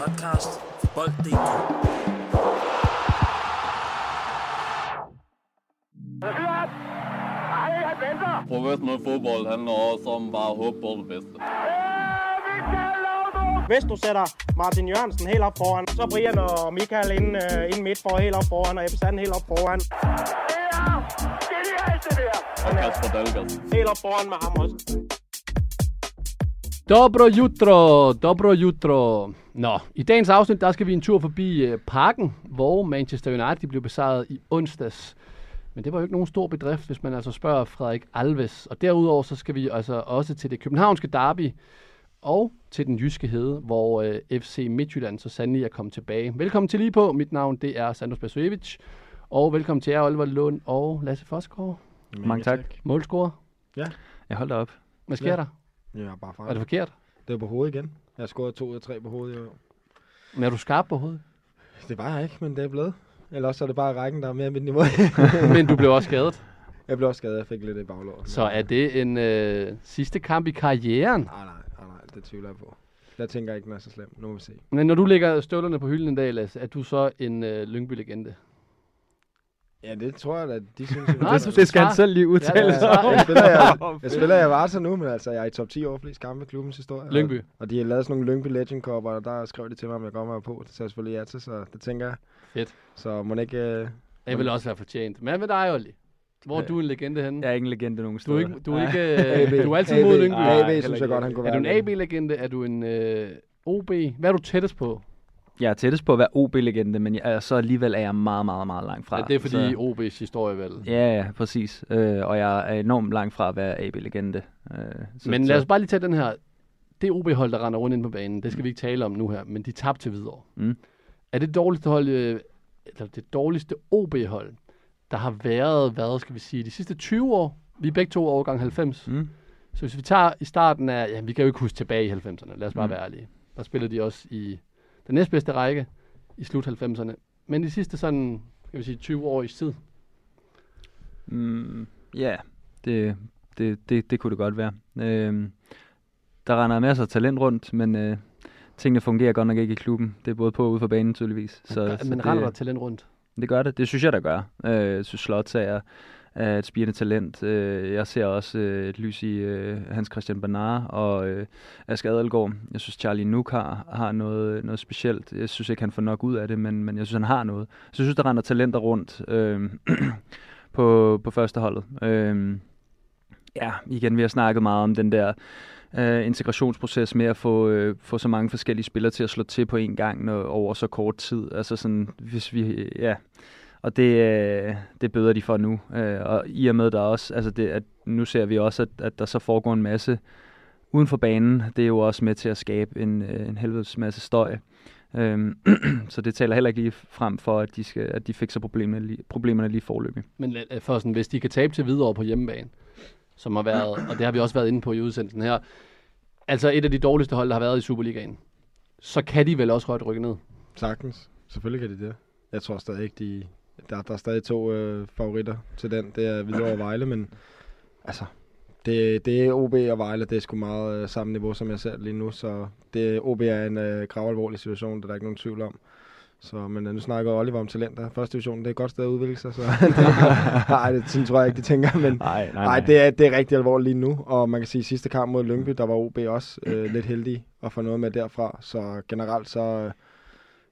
podcast for Bold.dk. Professionel fodbold handler også om bare at håbe på det bedste. Hvis du sætter Martin Jørgensen helt op foran, så Brian og Michael ind, uh, ind midt for helt op foran, og Ebbe Sand helt op foran. Og Kasper Dahlgaard. Helt op foran med ham også. Dobro jutro, dobro jutro. Nå, i dagens afsnit, der skal vi en tur forbi øh, parken, hvor Manchester United blev besejret i onsdags. Men det var jo ikke nogen stor bedrift, hvis man altså spørger Frederik Alves. Og derudover så skal vi altså også til det københavnske derby og til den jyske hede, hvor øh, FC Midtjylland så sandelig er kommet tilbage. Velkommen til lige på. Mit navn det er Sandro Spasojevic. Og velkommen til jer, Oliver Lund og Lasse Fosgaard. Mange tak. Målscorer. Jeg holdt op. Hvad sker Ja. der? Jeg er bare fra. Er det forkert? Det var på hovedet igen. Jeg har scoret to af tre på hovedet. Jo. Men er du skarp på hovedet? Det var jeg ikke, men det er blevet. Eller også er det bare rækken, der er mere mit niveau. Men du blev også skadet. jeg blev også skadet, jeg fik lidt i baglåret. Så er det en øh, sidste kamp i karrieren. Nej, nej, nej, nej, det tvivler jeg på. Jeg tænker ikke, den er så slem. Nu må vi se. Men når du lægger støvlerne på hylden en dag, Lasse, er du så en øh, Lyngby-legende? Ja, det tror jeg da, de synes. det, du- det skal han selv lige udtale Ja, sig ja. Jeg spiller, jeg, jeg spiller jeg Varta nu, men altså, jeg er i top 10 over flest kampe i klubbens historie. Lyngby. Og, og de har lavet sådan nogle Lyngby Legend Cup, og der skrev de til mig, om jeg godt var på. Det sagde jeg selvfølgelig ja til, så det tænker jeg. Fedt. Så må ikke... Øh, Det vil også være fortjent. Men hvad med dig, Olli? Hvor er du en legende henne? Jeg er ikke en legende nogen Du steder. er, ikke, du er, ikke, øh, du er altid mod Lyngby. AB synes jeg godt, han kunne Er du være. en AB-legende? Er du en øh, OB? Hvad er du tættest på? Jeg er tættest på at være OB-legende, men jeg, så alligevel er jeg meget, meget, meget langt fra. Ja, det er fordi Så, OB's historie vel. ja, ja, præcis. Øh, og jeg er enormt langt fra at være AB-legende. Øh, så, Men lad os bare lige tage den her. Det OB-hold, der render rundt ind på banen, det skal vi ikke tale om nu her, men de tabte til Hvidovre. Mm. Er det dårligste hold, øh, eller det dårligste OB-hold, der har været, hvad skal vi sige, de sidste 20 år? Vi er begge to årgang 90. Mm. Så hvis vi tager i starten af, ja, vi kan jo ikke huske tilbage i 90'erne, lad os bare Mm. være ærlige. Der spillede de også i den næstbedste række i slut 90'erne. Men de sidste sådan, skal vi sige, 20 år i tid. Mm, ja, det, det, det, det kunne det godt være. Øh, der render masser af talent rundt, men øh, tingene fungerer godt nok ikke i klubben. Det er både på og ude for banen, tydeligvis. Så, men det, render der talent rundt? Det gør det. Det synes jeg, der gør. Øh, jeg synes, Slots er, er et spirende talent. Øh, jeg ser også øh, et lys i øh, Hans Christian Bernard og øh, Asger Adelgaard. Jeg synes, Charlie Nuk har, har noget, noget specielt. Jeg synes ikke, han får nok ud af det, men, men jeg synes, han har noget. Så jeg synes, der render talenter rundt øh, på, på førsteholdet. Øh, ja, igen, vi har snakket meget om den der øh, integrationsproces med at få, øh, få så mange forskellige spillere til at slå til på en gang når, over så kort tid. Altså sådan, hvis vi, ja, og det, øh, det bøder de for nu. Øh, og i og med der også, altså det, at nu ser vi også, at, at der så foregår en masse uden for banen. Det er jo også med til at skabe en, øh, en helvedes masse støj. Øhm, så det taler heller ikke lige frem for, at de, skal, at de fikser problemerne lige, problemerne lige forløbig. Men la- for sådan, hvis de kan tabe til Hvidovre på hjemmebane, som har været, og det har vi også været inde på i udsendelsen her, altså et af de dårligste hold, der har været i Superligaen, så kan de vel også godt rykke ned. Sagtens. Selvfølgelig kan de det. Jeg tror stadig ikke, de... Der, der er stadig to øh, favoritter til den. Det er Hvidovre og Vejle, men altså... Det, det er OB og Vejle, det er sgu meget øh, samme niveau, som jeg ser lige nu. Så det, OB er en øh, gravalvorlig situation, det er der ikke nogen tvivl om. Så, men øh, nu snakker Oliver om talenter. Første division, det er et godt sted at udvikle sig. Så nej, det sådan tror jeg ikke, de tænker. Men Nej, nej, det, er, det er rigtig alvorligt lige nu. Og man kan sige, at sidste kamp mod Lyngby, der var OB også øh, lidt heldig at få noget med derfra. Så generelt så... Øh,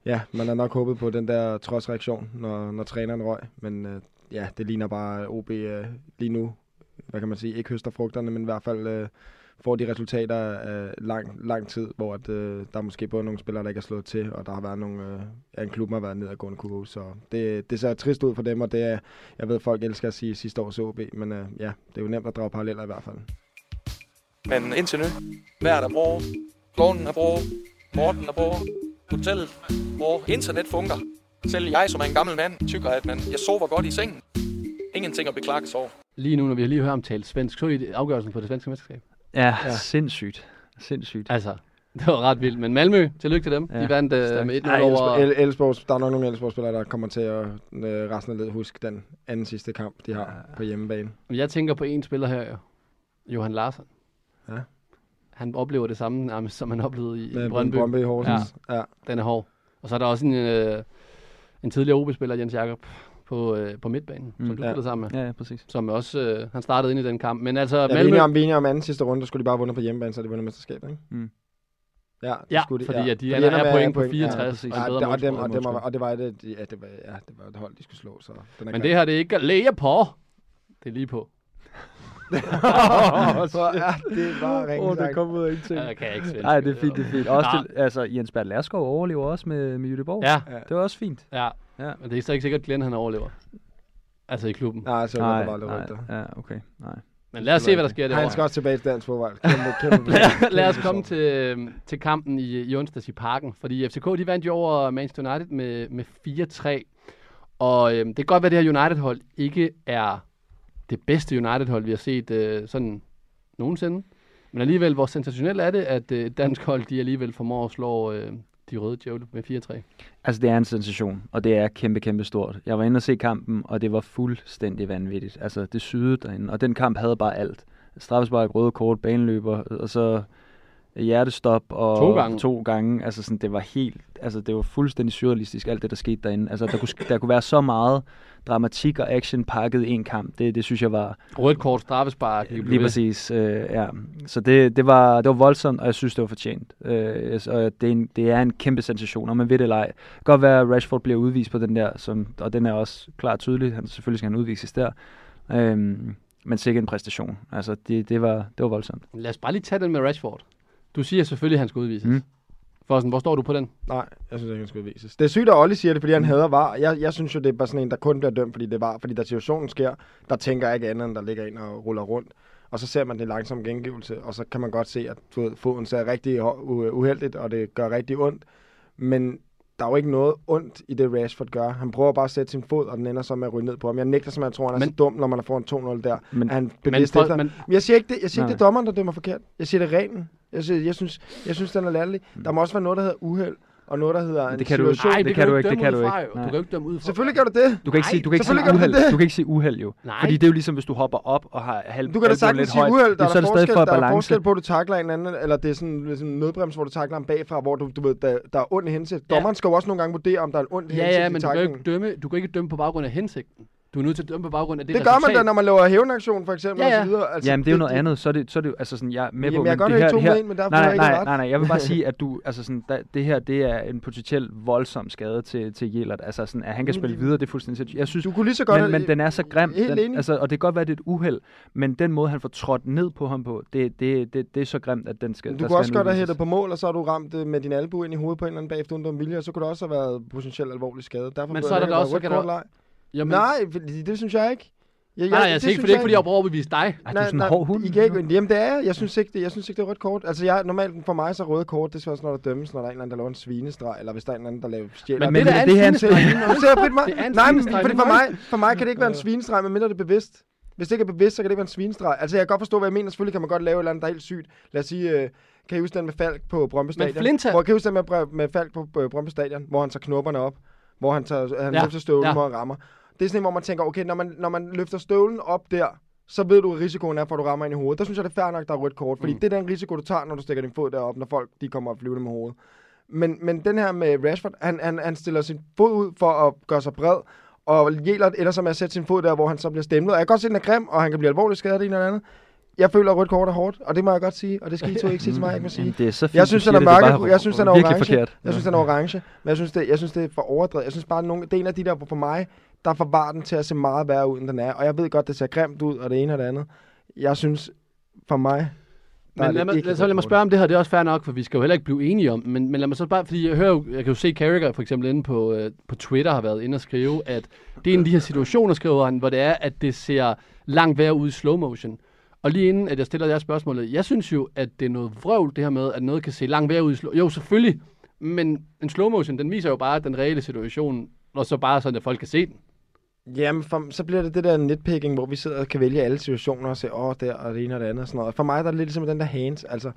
Ja, man har nok håbet på den der trodsreaktion, når, når træneren røg. Men øh, ja, det ligner bare OB øh, lige nu, hvad kan man sige, ikke høster frugterne, men i hvert fald øh, får de resultater af lang, lang tid, hvor at, øh, der er måske både nogle spillere, der ikke er slået til, og der har været nogle, øh, ja, en klub, der har været nedadgående kurve. Så det, det ser trist ud for dem, og det er, jeg ved, folk elsker at sige sidste års OB, men øh, ja, det er jo nemt at drage paralleller i hvert fald. Men indtil nu, vejret er bror, klonen er bror, Morten er bror, hotellet bra, internet fungerer. Selv jeg, som er en gammel mand, tykker, at man, jeg sover godt i sengen. Ingenting at beklage sig over. Lige nu, når vi har lige hørt om talt svensk, så i afgørelsen på det svenske mesterskab. Ja, Ja. ja. sindssygt. Sindssygt. Altså, det var ret vildt. Men Malmø, tillykke til dem. Ja. Ja, De vandt øh, med 1-0 Ej, over... El- Elfsborg, der er nok nogle Elfsborg-spillere, der kommer til at øh, resten af ledet huske den anden sidste kamp, de har på hjemmebane. Jeg tænker på en spiller her, jo. Johan Larsen. Ja. Han oplever det samme, nærmest, som han oplevede i, i Med Brøndby. Brøndby i Horsens. Ja. ja. Den er hård. Og så er der også en, øh, en tidligere OB-spiller, Jens Jakob, på, øh, på midtbanen, mm, som du ja. spillede sammen med. Ja, ja, præcis. Som også, øh, han startede ind i den kamp. Men altså, Ja, vi er Malmø... enige om, vi er om anden sidste runde, der skulle de bare vundet på hjemmebane, så de vundet mesterskabet, ikke? Mm. Ja, det Ja, skulle de, fordi at de For ender med point på point, 64. Ja, og ja, bedre det, og, dem, og, dem, og, og det var det, ja, det var, ja, det var et hold, de skulle slå, så den er Men det her, det er ikke at læge på. Det er lige på. så, ja, det var ringe Åh, det kom ud af ingenting. Ja, jeg kan ikke svensk. Nej, det er fint, det er fint. Også til, altså, Jens Bert Lerskov overlever også med, med Jytteborg. Ja, Det var også fint. ja. Ja. Men det er så ikke sikkert, at Glenn han overlever. Altså i klubben. Nej, så var det bare lidt nej, ja, okay. Nej. Men lad os se, hvad der sker Han derovre. skal også tilbage til dansk fodbold. Kæmpe, kæmpe, lad, lad os komme til, øhm, til kampen i, i onsdags i parken. Fordi FCK de vandt jo over Manchester United med, med 4-3. Og øhm, det kan godt være, at det her United-hold ikke er det bedste United-hold, vi har set øh, sådan nogensinde. Men alligevel, hvor sensationelt er det, at øh, dansk hold de alligevel formår at slå øh, de røde djævle med 4-3. Altså, det er en sensation, og det er kæmpe, kæmpe stort. Jeg var inde og se kampen, og det var fuldstændig vanvittigt. Altså, det syede derinde, og den kamp havde bare alt. Straffespark, røde kort, baneløber, og så hjertestop og To gange. to gange. Altså sådan, det var helt, altså det var fuldstændig surrealistisk, alt det, der skete derinde. Altså, der kunne, der kunne være så meget dramatik og action pakket i en kamp. Det, det synes jeg var Rødt kort, straffespark. Lige ved. præcis, øh, ja. Så det, det, var, det var voldsomt, og jeg synes, det var fortjent. Øh, og det, er en, det er en kæmpe sensation, og man ved det eller ej. Det kan godt være, at Rashford bliver udvist på den der, som, og den er også klart tydelig. Han, selvfølgelig skal han udvises der. Øhm, men sikkert en præstation. Altså, det, det, var, det var voldsomt. Lad os bare lige tage den med Rashford. Du siger selvfølgelig, at han skal udvises. Mm. Mm. Forresten, hvor står du på den? Nej, jeg synes ikke, han skulle vises. Det er sygt, at Olli siger det, fordi han hader var. Jeg, jeg synes jo, det er bare sådan en, der kun bliver dømt, fordi det var. Fordi da situationen sker, der tænker jeg ikke andet, end der ligger en og ruller rundt. Og så ser man det langsom gengivelse, og så kan man godt se, at du ved, foden ser rigtig uheldigt, og det gør rigtig ondt. Men der er jo ikke noget ondt i det, Rashford gør. Han prøver bare at sætte sin fod, og den ender så med at ryge ned på ham. Jeg nægter simpelthen, at tro, han er Men- så dum, når man er foran 2-0 der. Men, han Men, bevidst efter? men Men jeg siger ikke, det, jeg siger ikke, det er dommeren, der dømmer forkert. Jeg siger det er reglen. Jeg, siger, jeg, synes, jeg synes, den er lærlig. Der må også være noget, der hedder uheld, og noget, der hedder en det kan du ikke. situation. nej, det kan du ikke, det kan du ikke. Du kan ikke dømme ud fra. Selvfølgelig gør du det. Du kan ikke Nej, sige, du kan ikke sige du uheld. det. Du kan ikke sige uheld jo. Nej. Fordi det er jo ligesom, hvis du hopper op og har halv Du kan da sagtens sige uheld. Der så er, er der det forskel, for der er forskel på, at du takler en anden, eller det er sådan, sådan en nødbrems, hvor du takler ham bagfra, hvor du, du ved, der, der er ondt i hensigt. Ja. Dommeren skal jo også nogle gange vurdere, om der er en Ja, hensigt ja, i men du kan, ikke dømme, du kan ikke dømme på baggrund af hensigten. Du er nødt til at dømme på baggrund af det, Det gør man resultat. da, når man laver hævnaktion, for eksempel, Ja, ja. og så videre. Altså, Jamen, det er jo noget andet. Så er det, så er det jo, altså sådan, jeg er med Jamen, på, jeg kan men godt det høre, her, det her, men derfor nej, har nej, nej, ret. nej, nej, jeg vil bare sige, at du, altså sådan, da, det her, det er en potentiel voldsom skade til, til Jelert. Altså sådan, at han kan spille det- videre, det er fuldstændig sindssygt. Jeg synes, Du kunne lige så godt... men, men den er så grim. Helt den, altså, og det kan godt være, det er et uheld, men den måde, han får trådt ned på ham på, det, det, det, det er så grimt, at den skal Du kunne også godt have hættet på mål, og så har du ramt øh, med din albu ind i hovedet på en eller anden bagefter uden vilje, og så kunne det også have været potentielt alvorlig skade. Derfor Men så er det der også- kan Jamen, Nej, det synes jeg ikke. Jeg, nej, nej, jeg siger ikke, for det er ikke, fordi jeg har overbevist dig. Ej, du er sådan en hård hund. I kan ikke, jamen det er jeg. Jeg synes ikke, det, jeg synes ikke, det er rødt kort. Altså jeg, normalt for mig så er røde kort, det er så også, når der dømmes, når der er en eller anden, der laver en svinestreg, eller hvis der er en anden, der laver stjæler. Men, Men det, er det her er en svinestreg. Nu ser jeg frit mig. Det en Nej, men fordi for mig, for mig kan det ikke være en svinestreg, medmindre det er bevidst. Hvis det ikke er bevidst, så kan det ikke være en svinestreg. Altså, jeg kan godt forstå, hvad jeg mener. Selvfølgelig kan man godt lave et eller andet, der er helt sygt. Lad os sige, øh, kan I huske den med Falk på Brøndby Stadion? Flinta- Hvor, kan I huske den med, med Falk på øh, Brøndby Stadion, hvor han tager knopperne op? Hvor han, tager, han Ja, løfter støvlen, ja. hvor han rammer. Det er sådan en, hvor man tænker, okay, når man, når man løfter støvlen op der, så ved du, at risikoen er for, at du rammer ind i hovedet. Der synes jeg, det er fair nok, der er rødt kort. Fordi Mm. det er den risiko, du tager, når du stikker din fod derop, når folk de kommer og flyver med hovedet. Men, men den her med Rashford, han, han, han stiller sin fod ud for at gøre sig bred, og Jelert ender så med at sætte sin fod der, hvor han så bliver stemlet. Og jeg kan godt se, at den er grim, og han kan blive alvorligt skadet i en eller andet. Jeg føler, at rødt kort er hårdt, og det må jeg godt sige, og det skal I to ikke sige til mig, jeg må sige. Jamen, det er så fint, Jeg synes, den er mørke. Jeg synes, den er orange. forkert. Jeg synes, den er orange, men jeg synes, det, jeg synes, det er for overdrevet. Jeg synes bare, at nogle, det er en af de der, hvor for mig, der forvarer den til at se meget værre ud, end den er. Og jeg ved godt, det ser grimt ud, og det ene og det andet. Jeg synes, for mig, der Men lad mig, lad, så lad mig spørge om det her, det er også fair nok, for vi skal jo heller ikke blive enige om, men, men lad mig så bare, fordi jeg hører jo, jeg kan jo se Carragher for eksempel inde på, øh, på Twitter har været inde og skrive, at det er en af de her situationer, skriver han, hvor det er, at det ser langt værre ud i slow motion. Og lige inden, at jeg stiller jer spørgsmålet, jeg synes jo, at det er noget vrøvl, det her med, at noget kan se langt værre ud i slow Jo, selvfølgelig, men en slow motion, den viser jo bare den reelle situation, og så bare sådan, at folk kan se den. Jamen, for, så bliver det det der nitpicking, hvor vi sidder og kan vælge alle situationer og se, åh, der og det ene og det andet og sådan noget. For mig der er det lidt ligesom den der hands, altså...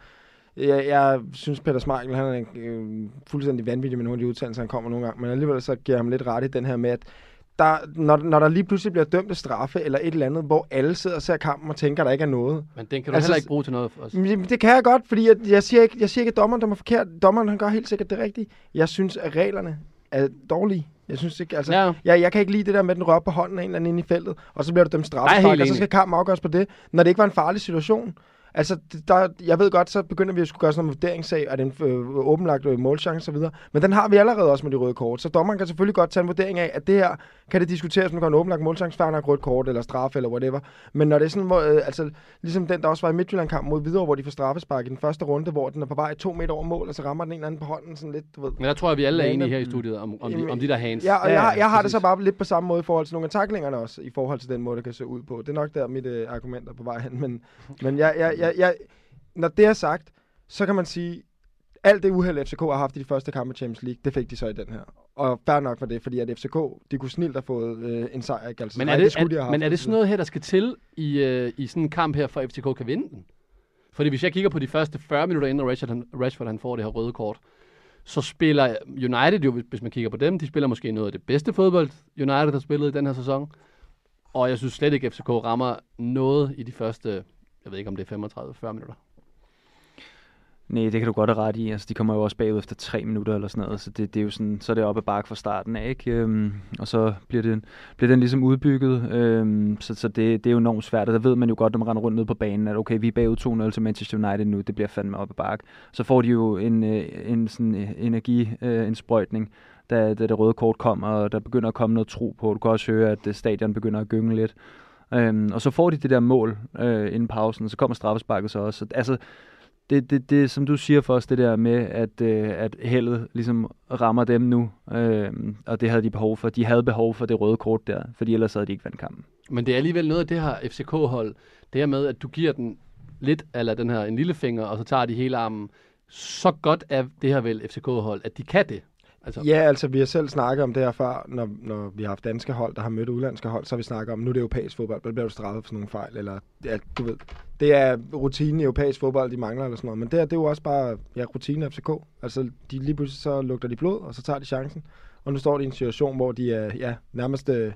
Jeg, jeg synes, Peter Smeichel, han er øh, fuldstændig vanvittig med nogle af de udtalelser, han kommer nogle gange, men alligevel så giver jeg ham lidt ret i den her med, at der, når, når der lige pludselig bliver dømt et straffe eller et eller andet, hvor alle sidder og ser kampen og tænker, at der ikke er noget. Men den kan du Altså, heller ikke bruge til noget. Jamen, Det kan jeg godt, fordi jeg, jeg, siger ikke, jeg siger ikke, at dommeren der er forkert. Dommeren han gør helt sikkert det rigtige. Jeg synes, at reglerne er dårlige. Jeg synes ikke, altså, Ja. jeg, jeg kan ikke lide det der med, at den rører på hånden af en eller anden inde i feltet, og så bliver du dømt straffespark, og så skal kampen afgøres på det, når det ikke var en farlig situation. Altså, der, jeg ved godt, så begynder vi at skulle gøre sådan en vurderingssag, er det en øh, åbenlagt øh, målchance osv., men den har vi allerede også med de røde kort, så dommeren kan selvfølgelig godt tage en vurdering af, at det her kan det diskuteres, om du en åbenlagt målchance, færre nok rødt kort, eller straf, eller whatever. Men når det er sådan, hvor, øh, altså, ligesom den, der også var i Midtjylland-kamp mod Hvidovre, hvor de får straffespark i den første runde, hvor den er på vej to meter over mål, og så rammer den en eller anden på hånden sådan lidt, du ved. Men der tror jeg, vi alle er enige den- her i studiet om, om, de, om de der hands. Ja, og Ja, jeg, ja, jeg har det så bare lidt på samme måde i forhold til nogle af taklingerne også, i forhold til den måde, det kan se ud på. Det er nok der, mit øh, argument er på vej hen. Men, men jeg, jeg, jeg, jeg, når det er sagt, så kan man sige, alt det uheld, FCK har haft i de første kampe i Champions League, det fik de så i den her. Og fair nok for det, fordi at FCK, de kunne snilt have fået øh, en sejr i Galatasaray. Men er det, skulle de er, men er det sådan noget her, der skal til i, øh, i sådan en kamp her, for at FCK kan vinde den? Fordi hvis jeg kigger på de første 40 minutter, inden Rashford, han, Rashford han får det her røde kort, så spiller United jo, hvis- hvis man kigger på dem, de spiller måske noget af det bedste fodbold, United har spillet i den her sæson. Og jeg synes slet ikke, at FCK rammer noget i de første, jeg ved ikke om det er 35-40 minutter. Nej, det kan du godt have ret i. Altså, de kommer jo også bagud efter tre minutter eller sådan noget, så det, det er jo sådan, så er det op ad bakke fra starten af, ikke? Øhm, og så bliver, det, bliver den ligesom udbygget, øhm, så, så det, det er jo enormt svært, og der ved man jo godt, når man render rundt ned på banen, at okay, vi er bagud 2-0 til Manchester United nu, det bliver fandme op ad bakke. Så får de jo en, øh, en sådan øh, energiindsprøjtning, da, da det røde kort kommer, og der begynder at komme noget tro på. Du kan også høre, at øh, stadion begynder at gynge lidt. Øhm, og så får de det der mål øh, inden pausen, og så kommer straffesparket så også. Så, altså, det, det, det, som du siger for os, det der med, at, øh, at heldet ligesom rammer dem nu, øh, og det havde de behov for. De havde behov for det røde kort der, fordi ellers havde de ikke vandt kampen. Men det er alligevel noget af det her FCK-hold, det her med, at du giver den lidt, eller den her en lille finger, og så tager de hele armen. Så godt er det her vel FCK-hold, at de kan det. Altså, Ja, altså vi har selv snakket om det her før, når, når vi har haft danske hold, der har mødt udlandske hold, så har vi snakket om, nu er det europæisk fodbold, der bliver du straffet for sådan nogle fejl, eller ja, du ved, det er rutinen i europæisk fodbold, de mangler eller sådan noget, men det, her, det er jo også bare, ja, rutine FCK, altså de, lige pludselig så lugter de blod, og så tager de chancen, og nu står de i en situation, hvor de er, ja, nærmest øh,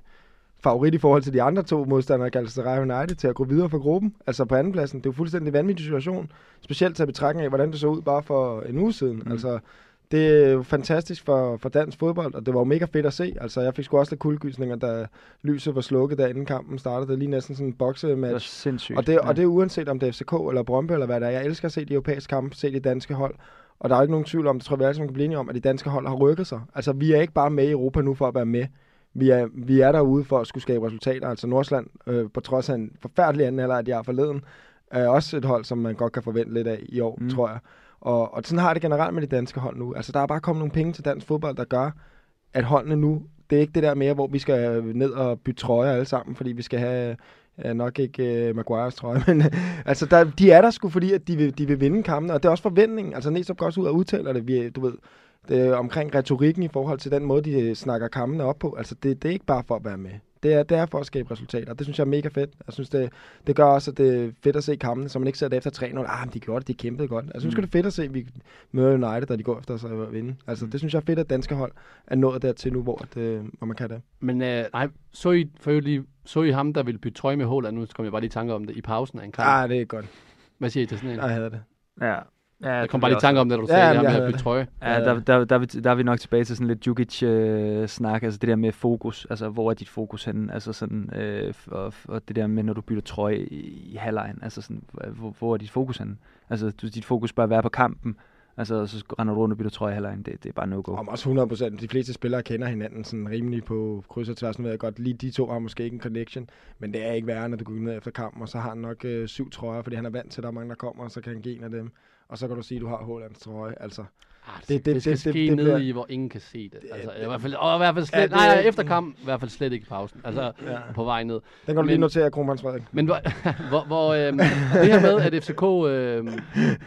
favorit i forhold til de andre to modstandere, Galatasaray United, til at gå videre fra gruppen, altså på andenpladsen, det er jo fuldstændig vanvittig situation, specielt til betragtning af, hvordan det så ud bare for en uge siden, mm. altså det er jo fantastisk for, for dansk fodbold, og det var jo mega fedt at se. Altså, jeg fik sgu også lidt kuldegysninger, da lyset var slukket, da inden kampen startede. Det lige næsten sådan en Det var boksematch. sindssygt. Og det, og det er uanset om det er FCK eller Brøndby eller hvad det er. Jeg elsker at se de europæiske kampe, se de danske hold. Og der er ikke nogen tvivl om, det tror jeg, vi alle sammen kan blive enige om, at de danske hold har rykket sig. Altså, vi er ikke bare med i Europa nu for at være med. Vi er, vi er derude for at skulle skabe resultater. Altså Nordsland, øh, på trods af en forfærdelig anden alder, at de har forleden, er også et hold, som man godt kan forvente lidt af i år, mm. tror jeg. Og, og sådan har jeg det generelt med de danske hold nu. Altså, der er bare kommet nogle penge til dansk fodbold, der gør, at holdene nu, det er ikke det der mere, hvor vi skal ned og bytte trøjer alle sammen, fordi vi skal have ja, nok ikke uh, Maguires trøje, men altså, der, de er der sgu, fordi at de vil, de vil vinde kampen, og det er også forventningen. Altså, Næstrup går også ud og udtaler det, vi, du ved, det omkring retorikken i forhold til den måde, de snakker kampene op på. Altså, det, det er ikke bare for at være med. Det er, det er for at skabe resultater. Det synes jeg er mega fedt. Jeg synes, det, det gør også, at det er fedt at se kampene, så man ikke ser det efter 3-0. Ah, men de gjorde det, de kæmpede godt. Jeg synes, Mm. det er fedt at se, at vi møder United, da de går efter sig at vinde. Altså, det synes jeg er fedt, at danske hold er nået dertil nu, hvor, at, øh, hvor man kan det. Men øh, nej, så I, for øvrigt lige, så I ham, der ville bytte trøje med Håland? Nu kom jeg bare lige i tanke om det i pausen af en kamp. Ah, det er godt. Hvad siger I til sådan en? Jeg havde det. Ja. Ja jeg kom bare lige i tanke om det, da du Ja, sagde jamen, det her jeg med at bytte trøje. Ja, der, der, der, er vi, der er vi nok tilbage til sådan lidt Djukic-snak, altså det der med fokus, altså hvor er dit fokus henne, altså sådan, øh, og, og det der med, når du bytter trøje i, i halvlejen, altså sådan, hvor, hvor er dit fokus henne? Altså du, dit fokus bør være på kampen, altså så render du rundt og bytter trøje i halvlejen, det, det er bare no-go. Om også 100 procent. De fleste spillere kender hinanden sådan rimelig på kryds og tværs. Nu ved jeg godt, lige de to har måske ikke en connection, men det er ikke værre, når du går ned efter kampen, og så har han nok øh, syv trøjer, fordi han er vant til, at der er mange, der kommer, og så kan han give en af dem. Og så kan du sige, at du har Hålands trøje. Altså, Ah, det, Det- det, det- skal det- ske det- det ned bliver- i, hvor ingen kan se det. Altså, det- i hvert fald, og i hvert fald slet, Ja, det- nej, nej, efter kampen, i hvert fald slet ikke i pausen. Altså, ja. på vej ned. Den kan du Men- lige notere, Kronprins Frederik. Men hvor, hvor, hvor øh, det her med, at FCK øh,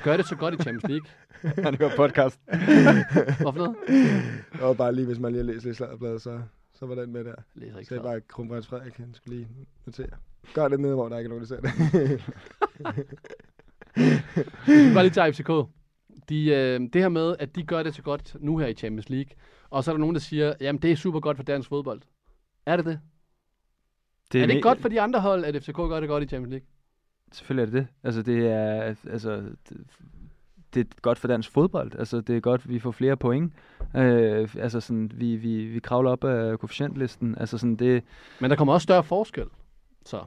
gør det så godt i Champions League. Han gør podcast. Hvorfor noget? Det var bare lige, hvis man lige har læst lidt sladderbladet, så, så var den med der. Læser ikke Så det er bare Kronprins Frederik, han skulle lige notere. Gør det nede, hvor der ikke er nogen, der ser det. Hvis vi bare lige tager FCK. De, øh, det her med, at de gør det så godt nu her i Champions League, og så er der nogen, der siger, jamen det er super godt for dansk fodbold. Er det det? Det er det me- godt for de andre hold, at FCK gør det godt i Champions League? Selvfølgelig er det det. Altså, det er, altså, det, det er godt for dansk fodbold. Altså, det er godt, at vi får flere point. Øh, altså, sådan, vi, vi, vi kravler op af koefficientlisten. Altså, sådan, det, Men der kommer også større forskel. Så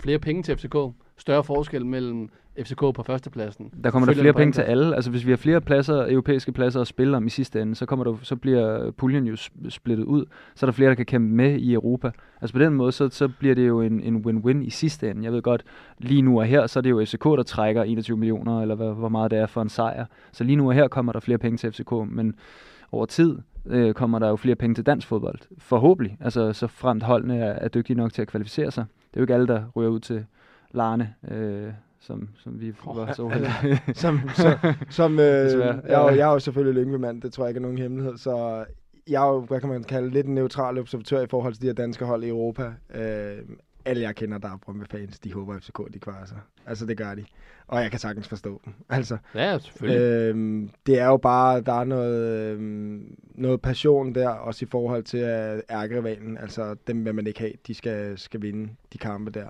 flere penge til FCK. Større forskel mellem FCK på førstepladsen. Der kommer der flere penge til alle. Altså hvis vi har flere pladser, europæiske pladser at spille om i sidste ende, så, kommer der, så bliver puljen jo sp- splittet ud. Så er der flere, der kan kæmpe med i Europa. Altså på den måde, så, så bliver det jo en, en win-win i sidste ende. Jeg ved godt, lige nu og her, så er det jo FCK, der trækker 21 millioner, eller hvad, hvor meget det er for en sejr. Så lige nu og her kommer der flere penge til FCK, men over tid øh, kommer der jo flere penge til dansk fodbold. Forhåbentlig. Altså så fremt holdene er, er dygtige nok til at kvalificere sig. Det er jo ikke alle, der ryger ud til Larne, øh, som, som vi var så uheldige. som, som, som øh, jeg, er jo- jeg er jo selvfølgelig Lyngby-mand, det tror jeg ikke er nogen hemmelighed, så jeg er jo, hvad kan man kalde, lidt en neutral observatør i forhold til de her danske hold i Europa. Øh, alle jeg kender, der er Brøndby-fans, de håber, at FCK de klarer sig. Altså, det gør de. Og jeg kan sagtens forstå dem. Altså, Ja, selvfølgelig. Øhm, det er jo bare, der er noget, øhm, noget passion der, også i forhold til at ærgerivalen, altså dem vil man ikke have, de skal, skal vinde de kampe der.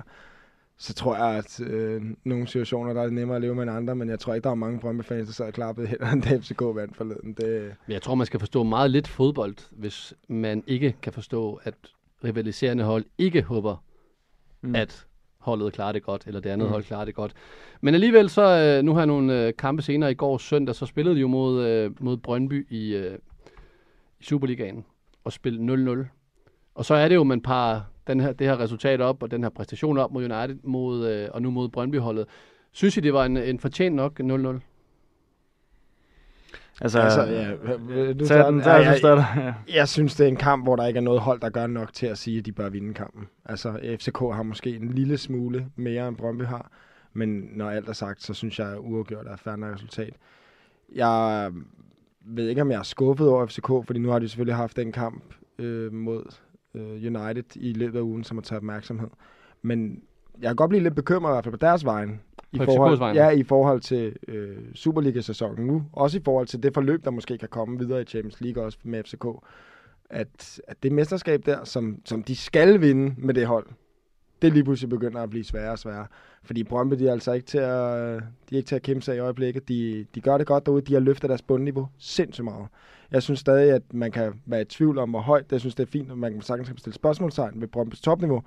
Så tror jeg, at øh, nogle situationer, der er det nemmere at leve med end andre, men jeg tror ikke, der er mange Brøndby-fans, der sad og klappede heller, end da FCK vandt forleden. Det, Men jeg tror, man skal forstå meget lidt fodbold, hvis man ikke kan forstå, at rivaliserende hold ikke håber, Mm. at holdet klarer det godt, eller det andet Mm. hold klarer det godt. Men alligevel så, øh, nu har jeg nogle øh, kampe senere i går søndag, så spillede de jo mod, øh, mod Brøndby i, i Superligaen og spillede 0-0. Og så er det jo, man par den her, det her resultat op, og den her præstation op mod United, mod, øh, og nu mod Brøndby-holdet. Synes I, det var en, en fortjent nok 0-0? Altså, altså, ja, du tag starter- den, Ja, tag den, jeg- starter. Ja. Jeg synes, det er en kamp, hvor der ikke er noget hold, der gør nok til at sige, at de bør vinde kampen. Altså, FCK har måske en lille smule mere, end Brøndby har. Men når alt er sagt, så synes jeg, at uafgjort er et færdigt resultat. Jeg ved ikke, om jeg er skuffet over FCK, fordi nu har de selvfølgelig haft den kamp øh, mod øh, United i løbet af ugen, som har taget opmærksomhed. Men jeg kan godt blive lidt bekymret i hvert fald på deres vejen. I På forhold, ja, i forhold til øh, Superliga-sæsonen nu. Også i forhold til det forløb, der måske kan komme videre i Champions League også med FCK. At, at det mesterskab der, som, som de skal vinde med det hold, det lige pludselig begynder at blive sværere og sværere. Fordi Brøndby, de er altså ikke til at, de er ikke til at kæmpe sig i øjeblikket. De, de gør det godt derude. De har løftet deres bundniveau sindssygt meget. Jeg synes stadig, at man kan være i tvivl om, hvor højt. Jeg synes, det er fint, at man kan sagtens kan stille spørgsmålstegn ved Brøndbys topniveau.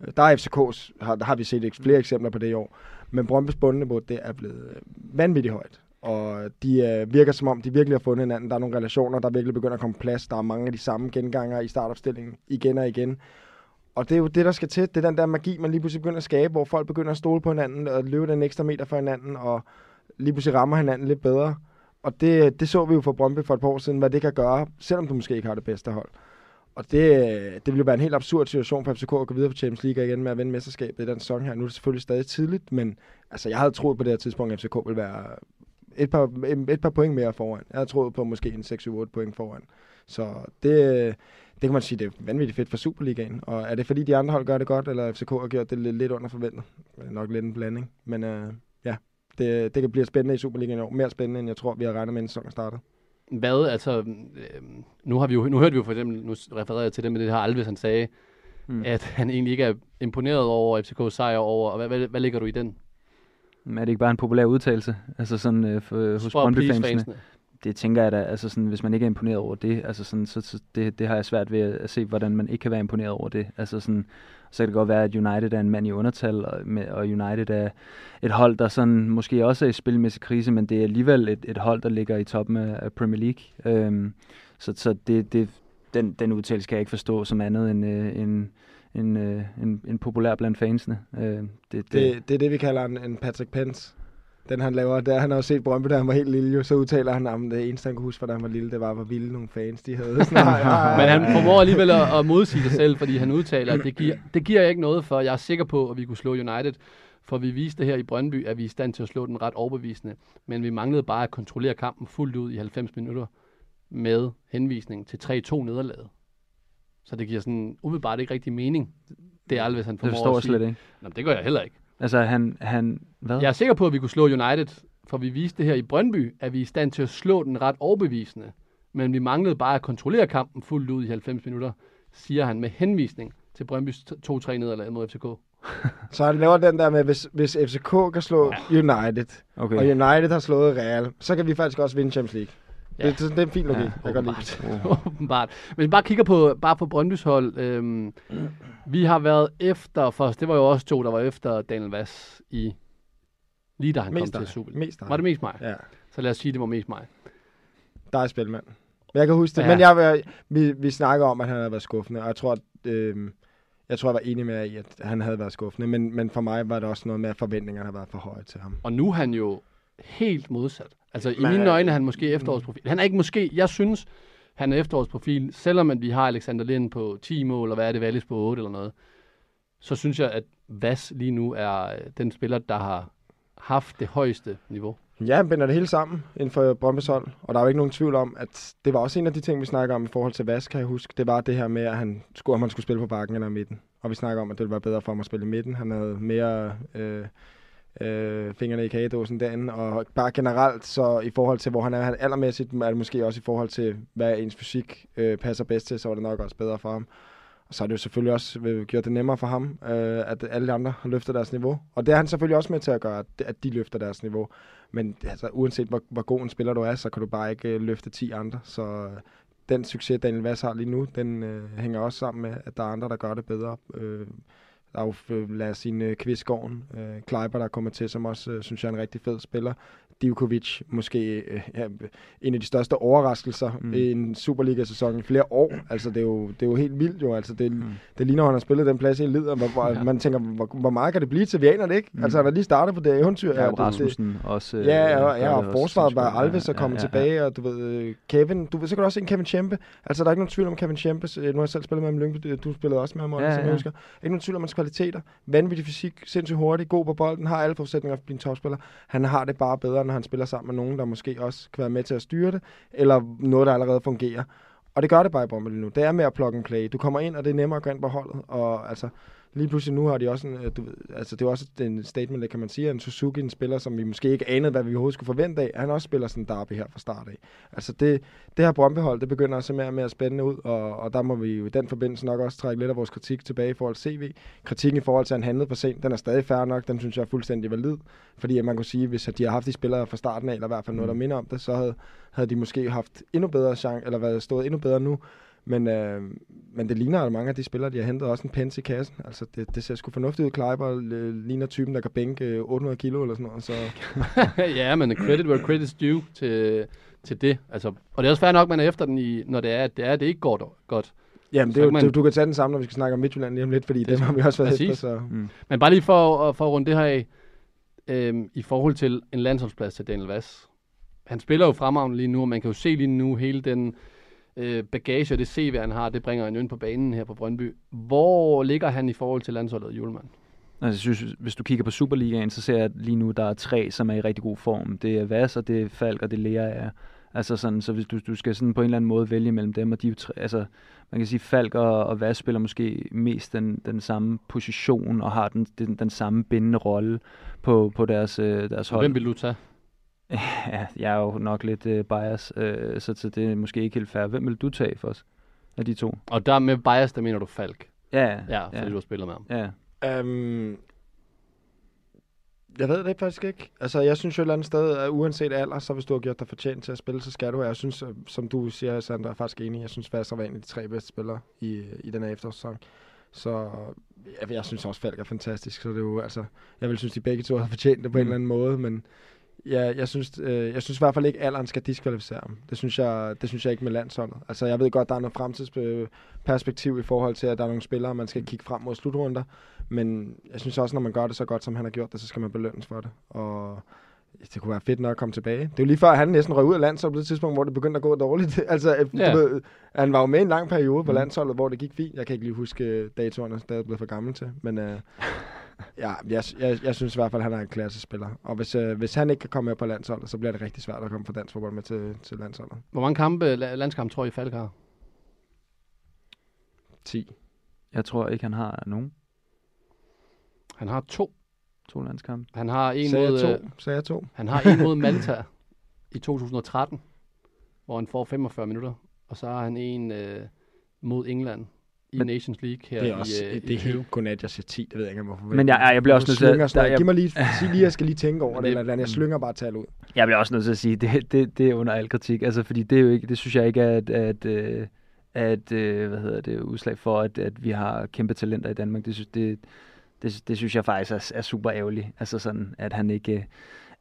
Øh, Der er FCK's, har, der har vi set flere eksempler på det i år. Men Brøndbys bundniveau, det er blevet øh, vanvittigt højt. Og de øh, virker som om, de virkelig har fundet hinanden. Der er nogle relationer, der virkelig begynder at komme plads. Der er mange af de samme genganger i startopstillingen igen og igen. Og det er jo det, der skal til. Det er den der magi, man lige pludselig begynder at skabe, hvor folk begynder at stole på hinanden og løbe den ekstra meter for hinanden, og lige pludselig rammer hinanden lidt bedre. Og det, det så vi jo fra Brøndby for et par år siden, hvad det kan gøre, selvom du måske ikke har det bedste hold. Og det, det ville jo være en helt absurd situation for FCK at gå videre på Champions League igen med at vinde mesterskabet i den sæson her. Nu er det selvfølgelig stadig tidligt, men altså, jeg havde troet på det her tidspunkt, at FCK ville være et par, et, et par point mere foran. Jeg havde troet på måske en 6-7-8 point foran. Så det, det kan man sige, det er vanvittigt fedt for Superligaen. Og er det fordi de andre hold gør det godt, eller FCK har gjort det lidt, lidt under forventet? Det er nok lidt en blanding. Men øh, ja, det, det kan blive spændende i Superligaen i år. Mere spændende, end jeg tror, vi har regnet med, inden sæsonen starter. Hvad, altså, øh, nu, har vi jo, nu hørte vi jo for eksempel, nu refererede jeg til det med det her Alves, han sagde, Mm. at han egentlig ikke er imponeret over FCK's sejr over, og hvad, hvad, hvad ligger du i den? Men er det ikke bare en populær udtalelse? Altså sådan øh, for, hos Brøndby-fansene? fansene. Det tænker jeg da, altså sådan, hvis man ikke er imponeret over det, altså sådan, så, så det, det har jeg svært ved at se, hvordan man ikke kan være imponeret over det. Altså sådan, så kan det godt være, at United er en mand i undertal, og, med, og United er et hold, der sådan måske også er i spilmæssig krise, men det er alligevel et, et hold, der ligger i toppen af, af Premier League. Øhm, så så det, det, den, den udtalelse kan jeg ikke forstå som andet end øh, en, en, øh, en, en populær blandt fansene. Øh, det, det, Det, det er det, vi kalder en, en Patrick Pence. Den han laver, der han har jo set Brøndby, da han var helt lille, jo, så udtaler han, at det eneste, han kunne huske, da han var lille, det var, hvor vilde nogle fans de havde. Sådan, nej, nej, Men han formår alligevel at, at modsige sig selv, fordi han udtaler, at det giver, det giver ikke noget for. Jeg er sikker på, at vi kunne slå United, for vi viste her i Brøndby, at vi er i stand til at slå den ret overbevisende. Men vi manglede bare at kontrollere kampen fuldt ud i 90 minutter med henvisning til 3-2 nederlaget. Så det giver sådan umiddelbart ikke rigtig mening. Det er Alves, han det formår forstår jeg at sige. slet ikke. Nå, men det gør jeg heller ikke. Altså han, han hvad? Jeg er sikker på, at vi kunne slå United, for vi viste det her i Brøndby, at vi er i stand til at slå den ret overbevisende. Men vi manglede bare at kontrollere kampen fuldt ud i 90 minutter. siger han med henvisning til Brøndbys 2-3 nederlag mod FCK. Så han laver den der med, hvis, hvis FCK kan slå ja. United, Okay. og United har slået Real, så kan vi faktisk også vinde Champions League. Ja. Det, det, det er en fin logik. Ja, jeg kan godt lide. Åbenbart. Åbenbart. Men vi bare kigger på, bare på Brøndbys hold. Øhm, vi har været efter, for det var jo også to, der var efter Daniel Vass i, lige da han Mest kom dig. til Super. Mest. Var det mest mig? Ja, Så lad os sige, det var mest mig. der er spilmand. Jeg kan huske det. Ja. Men jeg, vi, vi snakker om, at han havde været skuffende, og jeg tror, at, øh, jeg tror, jeg var enig med jer i, at han havde været skuffende. Men, men for mig var det også noget med, at forventningerne har været for høje til ham. Og nu er han jo helt modsat. Altså i Men- mine øjne er han måske efterårsprofil. Han er ikke måske, jeg synes, han er efterårsprofil, selvom at vi har Alexander Lind på 10 mål, og hvad er det, Wallis på 8 eller noget. Så synes jeg, at Vas lige nu er øh, den spiller, der har haft det højeste niveau. Ja, han binder det hele sammen inden for Brøndby's hold, og der er jo ikke nogen tvivl om, at det var også en af de ting, vi snakker om i forhold til Vas, kan jeg huske. Det var det her med, at han skulle, om han skulle spille på bakken eller i midten. Og vi snakker om, at det ville være bedre for ham at spille i midten. Han havde mere øh, øh, fingrene i kagedåsen derinde, og bare generelt, så i forhold til, hvor han er han allermæssigt, er det måske også i forhold til, hvad ens fysik øh, passer bedst til, så var det nok også bedre for ham. Og så har det jo selvfølgelig også øh, gjort det nemmere for ham, øh, at alle de andre har løftet deres niveau. Og det er han selvfølgelig også med til at gøre, at, at de løfter deres niveau. Men altså, uanset hvor, hvor god en spiller du er, så kan du bare ikke øh, løfte 10 andre. Så øh, den succes, Daniel Vass har lige nu, den øh, hænger også sammen med, at der er andre, der gør det bedre. Øh, der er jo, lad os sige, øh, Kvistgården, øh, Kleiber, der kommer til, som også, øh, synes jeg, er en rigtig fed spiller. Divkovic, måske øh, ja, en af de største overraskelser Mm. i en Superliga-sæson i flere år. Altså, det er jo, det er jo helt vildt jo. Altså, det, Mm. det ligner, at han har spillet den plads i lider, hvor, hvor Ja. ja. man tænker, hvor, hvor meget kan det blive til? Vi aner det ikke. Mm. Altså, han har lige startet på det eventyr. Ja, her. og det, det, Rasmussen også. øh, Ja, og, ja, og også forsvaret var Alves er godt. kommet Ja, ja, tilbage, og du ved, øh, Kevin, du ved, så kan du også se en Kevin Champe. Altså, der er ikke nogen tvivl om Kevin Champes, øh, nu har jeg selv spillet med ham i Lyngby, du spillede også med ham, Ja, ja, som ja. jeg husker. Ikke nogen tvivl om hans kvaliteter. Vanvittig fysik, sindssygt hurtig, god på bolden, har alle forudsætninger for at blive en topspiller. Han har det bare bedre, når han spiller sammen med nogen, der måske også kan være med til at styre det, eller noget, der allerede fungerer. Og det gør det bare i Brøndby lige nu. Det er med at plukke en play. Du kommer ind, og det er nemmere at gå ind på holdet. Og altså, lige pludselig nu har de også en, øh, du ved, altså det er også en statement, det kan man sige, en Suzuki, en spiller, som vi måske ikke anede, hvad vi overhovedet skulle forvente af. Han også spiller sådan en derby her fra start af. Altså det, det her Brøndby-hold, det begynder se mere og mere spændende ud, og, og der må vi jo i den forbindelse nok også trække lidt af vores kritik tilbage i forhold til CV. Kritikken i forhold til, at han handlede for sent, den er stadig fair nok, den synes jeg er fuldstændig valid, fordi at man kunne sige, hvis de har haft de spillere fra starten af, eller i hvert fald noget, der minder om det, så havde, havde de måske haft endnu bedre chance, eller været stået endnu bedre nu. Men, øh, men det ligner, at mange af de spillere, de har hentet, også en pens i kassen. Altså, det, det ser sgu fornuftigt ud. Kleiber øh, ligner typen, der kan bænke øh, 800 kilo eller sådan noget. Så ja, men credit where credit's due til, til det. Altså, og det er også fair nok, man er efter den, i, når det er, at det, er, at det ikke går dog- godt. Jamen, det er jo, man- man... du kan tage den sammen, når vi skal snakke om Midtjylland lige om lidt, fordi Det det, har vi også været Præcis. efter. Så. Mm. Men bare lige for, at- for at runde det her af, øhm, i forhold til en landsholdsplads til Daniel Vass. Han spiller jo fremragende lige nu, og man kan jo se lige nu hele den øh, bagage og det CV, han har, det bringer han jo ind på banen her på Brøndby. Hvor ligger han i forhold til landsholdet, Julemand? Altså, jeg synes, hvis du kigger på Superligaen, så ser jeg at lige nu, der er tre, som er i rigtig god form. Det er Vas, og det er Falk, og det er Lea. Altså sådan, så hvis du, du skal sådan på en eller anden måde vælge mellem dem, og de er tre, altså, man kan sige, Falk og, og Vas spiller måske mest den, den samme position, og har den, den, den samme bindende rolle på, på deres, øh, deres hold. Hvem vil du tage? Ja, jeg er jo nok lidt øh, bias, øh, så, så det er måske ikke helt fair. Hvem vil du tage for os af de to? Og der med bias, der mener du Falk. Ja, Ja, fordi ja. du har spillet med ham. ja. Um, jeg ved det faktisk ikke. Altså, jeg synes jo et eller andet sted, at uanset alder, så hvis du har gjort dig fortjent til at spille, så skal du. Jeg synes, øh, som du siger, Sandra, er faktisk enig. Jeg synes, Vasser var en af de tre bedste spillere i, i den her efterårssæson. Så jeg, jeg synes også, Falk er fantastisk. Så det er jo, altså, jeg vil synes, de begge to har fortjent det på mm. en eller anden måde, men ja, jeg, synes, øh, jeg synes i hvert fald ikke, at alderen skal diskvalificere ham. Det synes, jeg, det synes jeg ikke med landsholdet. Altså, jeg ved godt, der er noget fremtidsperspektiv i forhold til, at der er nogle spillere, man skal kigge frem mod slutrunder. Men jeg synes også, når man gør det så godt, som han har gjort det, så skal man belønnes for det. Og det kunne være fedt nok at komme tilbage. Det er jo lige før, han næsten røg ud af landsholdet på det tidspunkt, hvor det begyndte at gå dårligt. altså, Ja. ja. ved, han var jo med en lang periode på landsholdet, hvor det gik fint. Jeg kan ikke lige huske øh, datoerne, der er blevet for gammel til. Men øh, ja, jeg, jeg, jeg synes i hvert fald, at han er en klassespiller. Og hvis, øh, hvis han ikke kan komme med på landsholdet, så bliver det rigtig svært at komme fra dansk fodbold med til, til landsholdet. Hvor mange kampe, la- landskampe tror I, Falk har? 10. Jeg tror ikke, han har nogen Han har to. to landskampe. Han har en Sagde mod, jeg øh, to? Sagde to? han har en mod Malta i 2013, hvor han får 45 minutter. Og så har han en øh, mod England i Men- Nations League her Det er også i, øh, det er 20. helt godnat, jeg siger 10. Det ved jeg ikke, hvorfor. Men jeg- jeg- jeg bliver også nødt til at- der- jeg- Giv mig lige, sig lige, jeg skal lige tænke over det, det- eller et eller andet. Jeg slynger bare tal ud. Jeg bliver også nødt til at sige, det, det, det er under al kritik, altså fordi det er jo ikke, det synes jeg ikke er at, at, øh, at øh, hvad hedder det, udslag for, at, at vi har kæmpe talenter i Danmark. Det synes, det, det, det synes jeg faktisk er, er super ærgerligt, altså sådan, at han ikke, øh,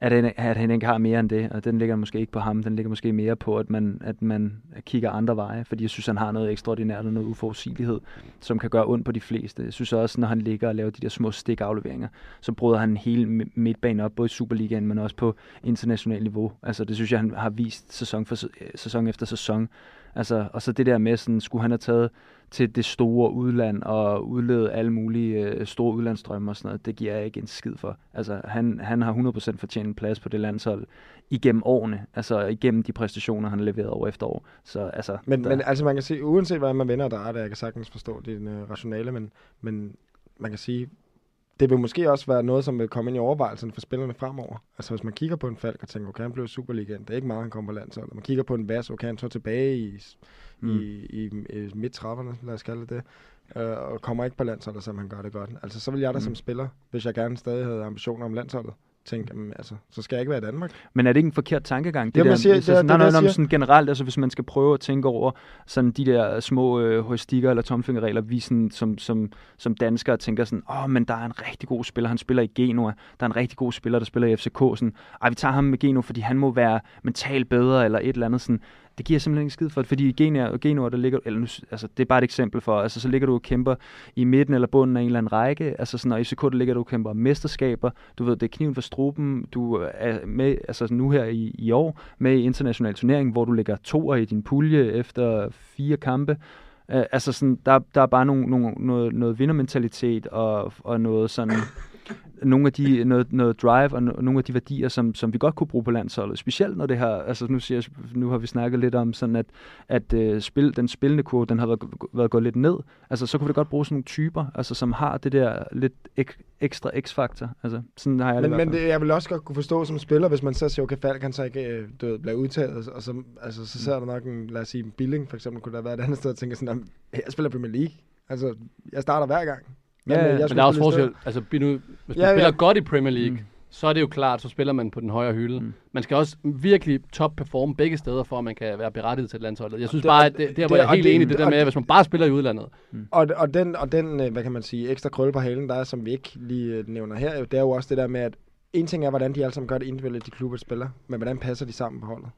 at han, at han ikke har mere end det, og den ligger måske ikke på ham, den ligger måske mere på, at man, at man kigger andre veje, fordi jeg synes, han har noget ekstraordinært og noget uforudsigelighed, som kan gøre ondt på de fleste. Jeg synes også, når han ligger og laver de der små stikafleveringer, så bryder han hele midtbanen op, både i Superligaen, men også på internationalt niveau. Altså, det synes jeg, han har vist sæson, for, sæson efter sæson. Altså, og så det der med, sådan, skulle han have taget til det store udland og udlevet alle mulige øh, store udlandsdrømme og sådan noget, det giver jeg ikke en skid for. Altså, han, han har 100% fortjent en plads på det landshold igennem årene, altså igennem de præstationer, han har leveret år efter år. Så altså, Men, der, men altså, man kan sige, uanset hvordan man vender og drejer det, jeg kan sagtens forstå din uh, rationale, men, men man kan sige, det vil måske også være noget, som vil komme ind i overvejelsen for spillerne fremover. Altså hvis man kigger på en Falk og tænker, okay, han blev Superligaen, det er ikke meget, han kommer på landsholdet. Man kigger på en Vas, okay, han tog tilbage i, mm. i, i, i midt-trapperne, lad os kalde det det, øh, og kommer ikke på landsholdet, som han gør det godt. Altså så vil jeg da mm. som spiller, hvis jeg gerne stadig havde ambitioner om landsholdet, tænke, jamen, altså, så skal jeg ikke være i Danmark. Men er det ikke en forkert tankegang? Jamen, der, siger- altså, det sådan, det nej, det, nej, nej, sådan generelt, altså hvis man skal prøve at tænke over sådan de der små øh, eller tomfingerregler, vi sådan, som, som, som danskere tænker sådan, åh, oh, men der er en rigtig god spiller, han spiller i Genoa, der er en rigtig god spiller, der spiller i FCK, sådan, ej, vi tager ham med Genoa, fordi han må være mentalt bedre, eller et eller andet sådan, det giver simpelthen ikke skid for, fordi i Genoa, Genoa der ligger, eller nu, altså det er bare et eksempel for, altså så ligger du og kæmper i midten eller bunden af en eller anden række, altså sådan, og i FCK der ligger du og kæmper mesterskaber, du ved, det er kniven for struben, du er med, altså nu her i, i år, med i international turnering, hvor du ligger toer i din pulje efter fire kampe, Uh, altså sådan, der, der er bare nogle, nogle, noget, noget vindermentalitet og, og noget sådan nogle af de, noget, noget drive og no, nogle af de værdier, som, som vi godt kunne bruge på landsholdet. Specielt når det her, altså nu, siger jeg, nu har vi snakket lidt om sådan, at, at uh, spil, den spillende kurve, den har været, været gået lidt ned. Altså så kunne vi da godt bruge sådan nogle typer, altså som har det der lidt ek, ekstra x-faktor. Altså sådan har jeg det Men, hvert men det, jeg vil også godt kunne forstå som spiller, hvis man så siger, okay, Falk han så ikke øh, du ved, bliver udtaget, og så, altså, så ser der nok en, lad os sige, en Billing for eksempel, kunne der være et andet sted, og tænker sådan, "Jamen, jeg spiller Premier League. Altså, jeg starter hver gang. Ja, ja, jeg men Men der er også forskel. Altså, nu, hvis man Ja, ja. spiller godt i Premier League, Mm. mm. så er det jo klart, så spiller man på den højere hylde. Mm. Mm. Man skal også virkelig top-performe begge steder, for at man kan være berettiget til landsholdet. Jeg synes det- bare, at det, det, det- hvor jeg er helt enig i det der med, at hvis man bare spiller i udlandet, Og, og, den, og den, øh, hvad kan man sige, ekstra krølle på halen, der er, som vi ikke lige øh, nævner her, jo, det er jo også det der med, at en ting er, hvordan de alle sammen gør det individuelt, de klubber, der spiller, men hvordan passer de sammen på holdet?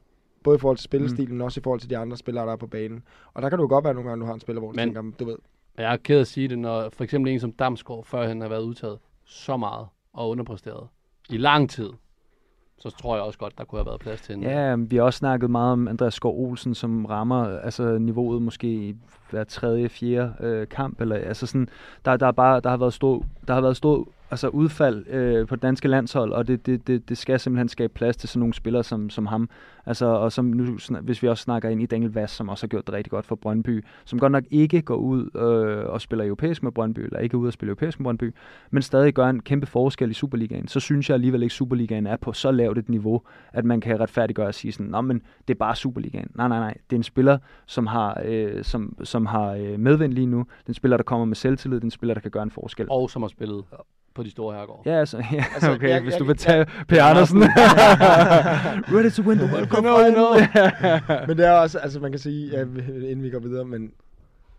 Både i forhold til spillestilen, mm. men også i forhold til de andre spillere, der er på banen. Og der kan du godt være nogle gange, du har en spiller, hvor du Men- tænker, du ved, jeg er ked af at sige det, når for eksempel en som Damsgaard, førhen har været udtaget så meget og underpræsteret i lang tid, så tror jeg også godt, der kunne have været plads til en. Ja, vi har også snakket meget om Andreas Skov Olsen, som rammer altså niveauet måske i hver tredje, fjerde øh, kamp. Eller, altså sådan, der, der, er bare, der har været stor, der har været stor altså udfald øh, på det danske landshold, og det, det, det, det skal simpelthen skabe plads til sådan nogle spillere som, som ham. Altså, og som nu, hvis vi også snakker ind i Daniel Vass, som også har gjort det rigtig godt for Brøndby, som godt nok ikke går ud øh, og spiller europæisk med Brøndby, eller ikke er ude og spille europæisk med Brøndby, men stadig gør en kæmpe forskel i Superligaen, så synes jeg alligevel ikke, at Superligaen er på så lavt et niveau, at man kan retfærdiggøre og sige sådan, Nå, men det er bare Superligaen. Nej, nej, nej. Det er en spiller, som har, øh, som, som har øh, medvind lige nu. Den spiller, der kommer med selvtillid. Den spiller, der kan gøre en forskel. Og som har spillet på de store herregårde. Ja, altså, ja, Altså, okay, jeg- hvis jeg- du vil tage Per Andersen. Ready to win the World Cup. No, no. Men det er også, altså man kan sige, ja, inden vi går videre, men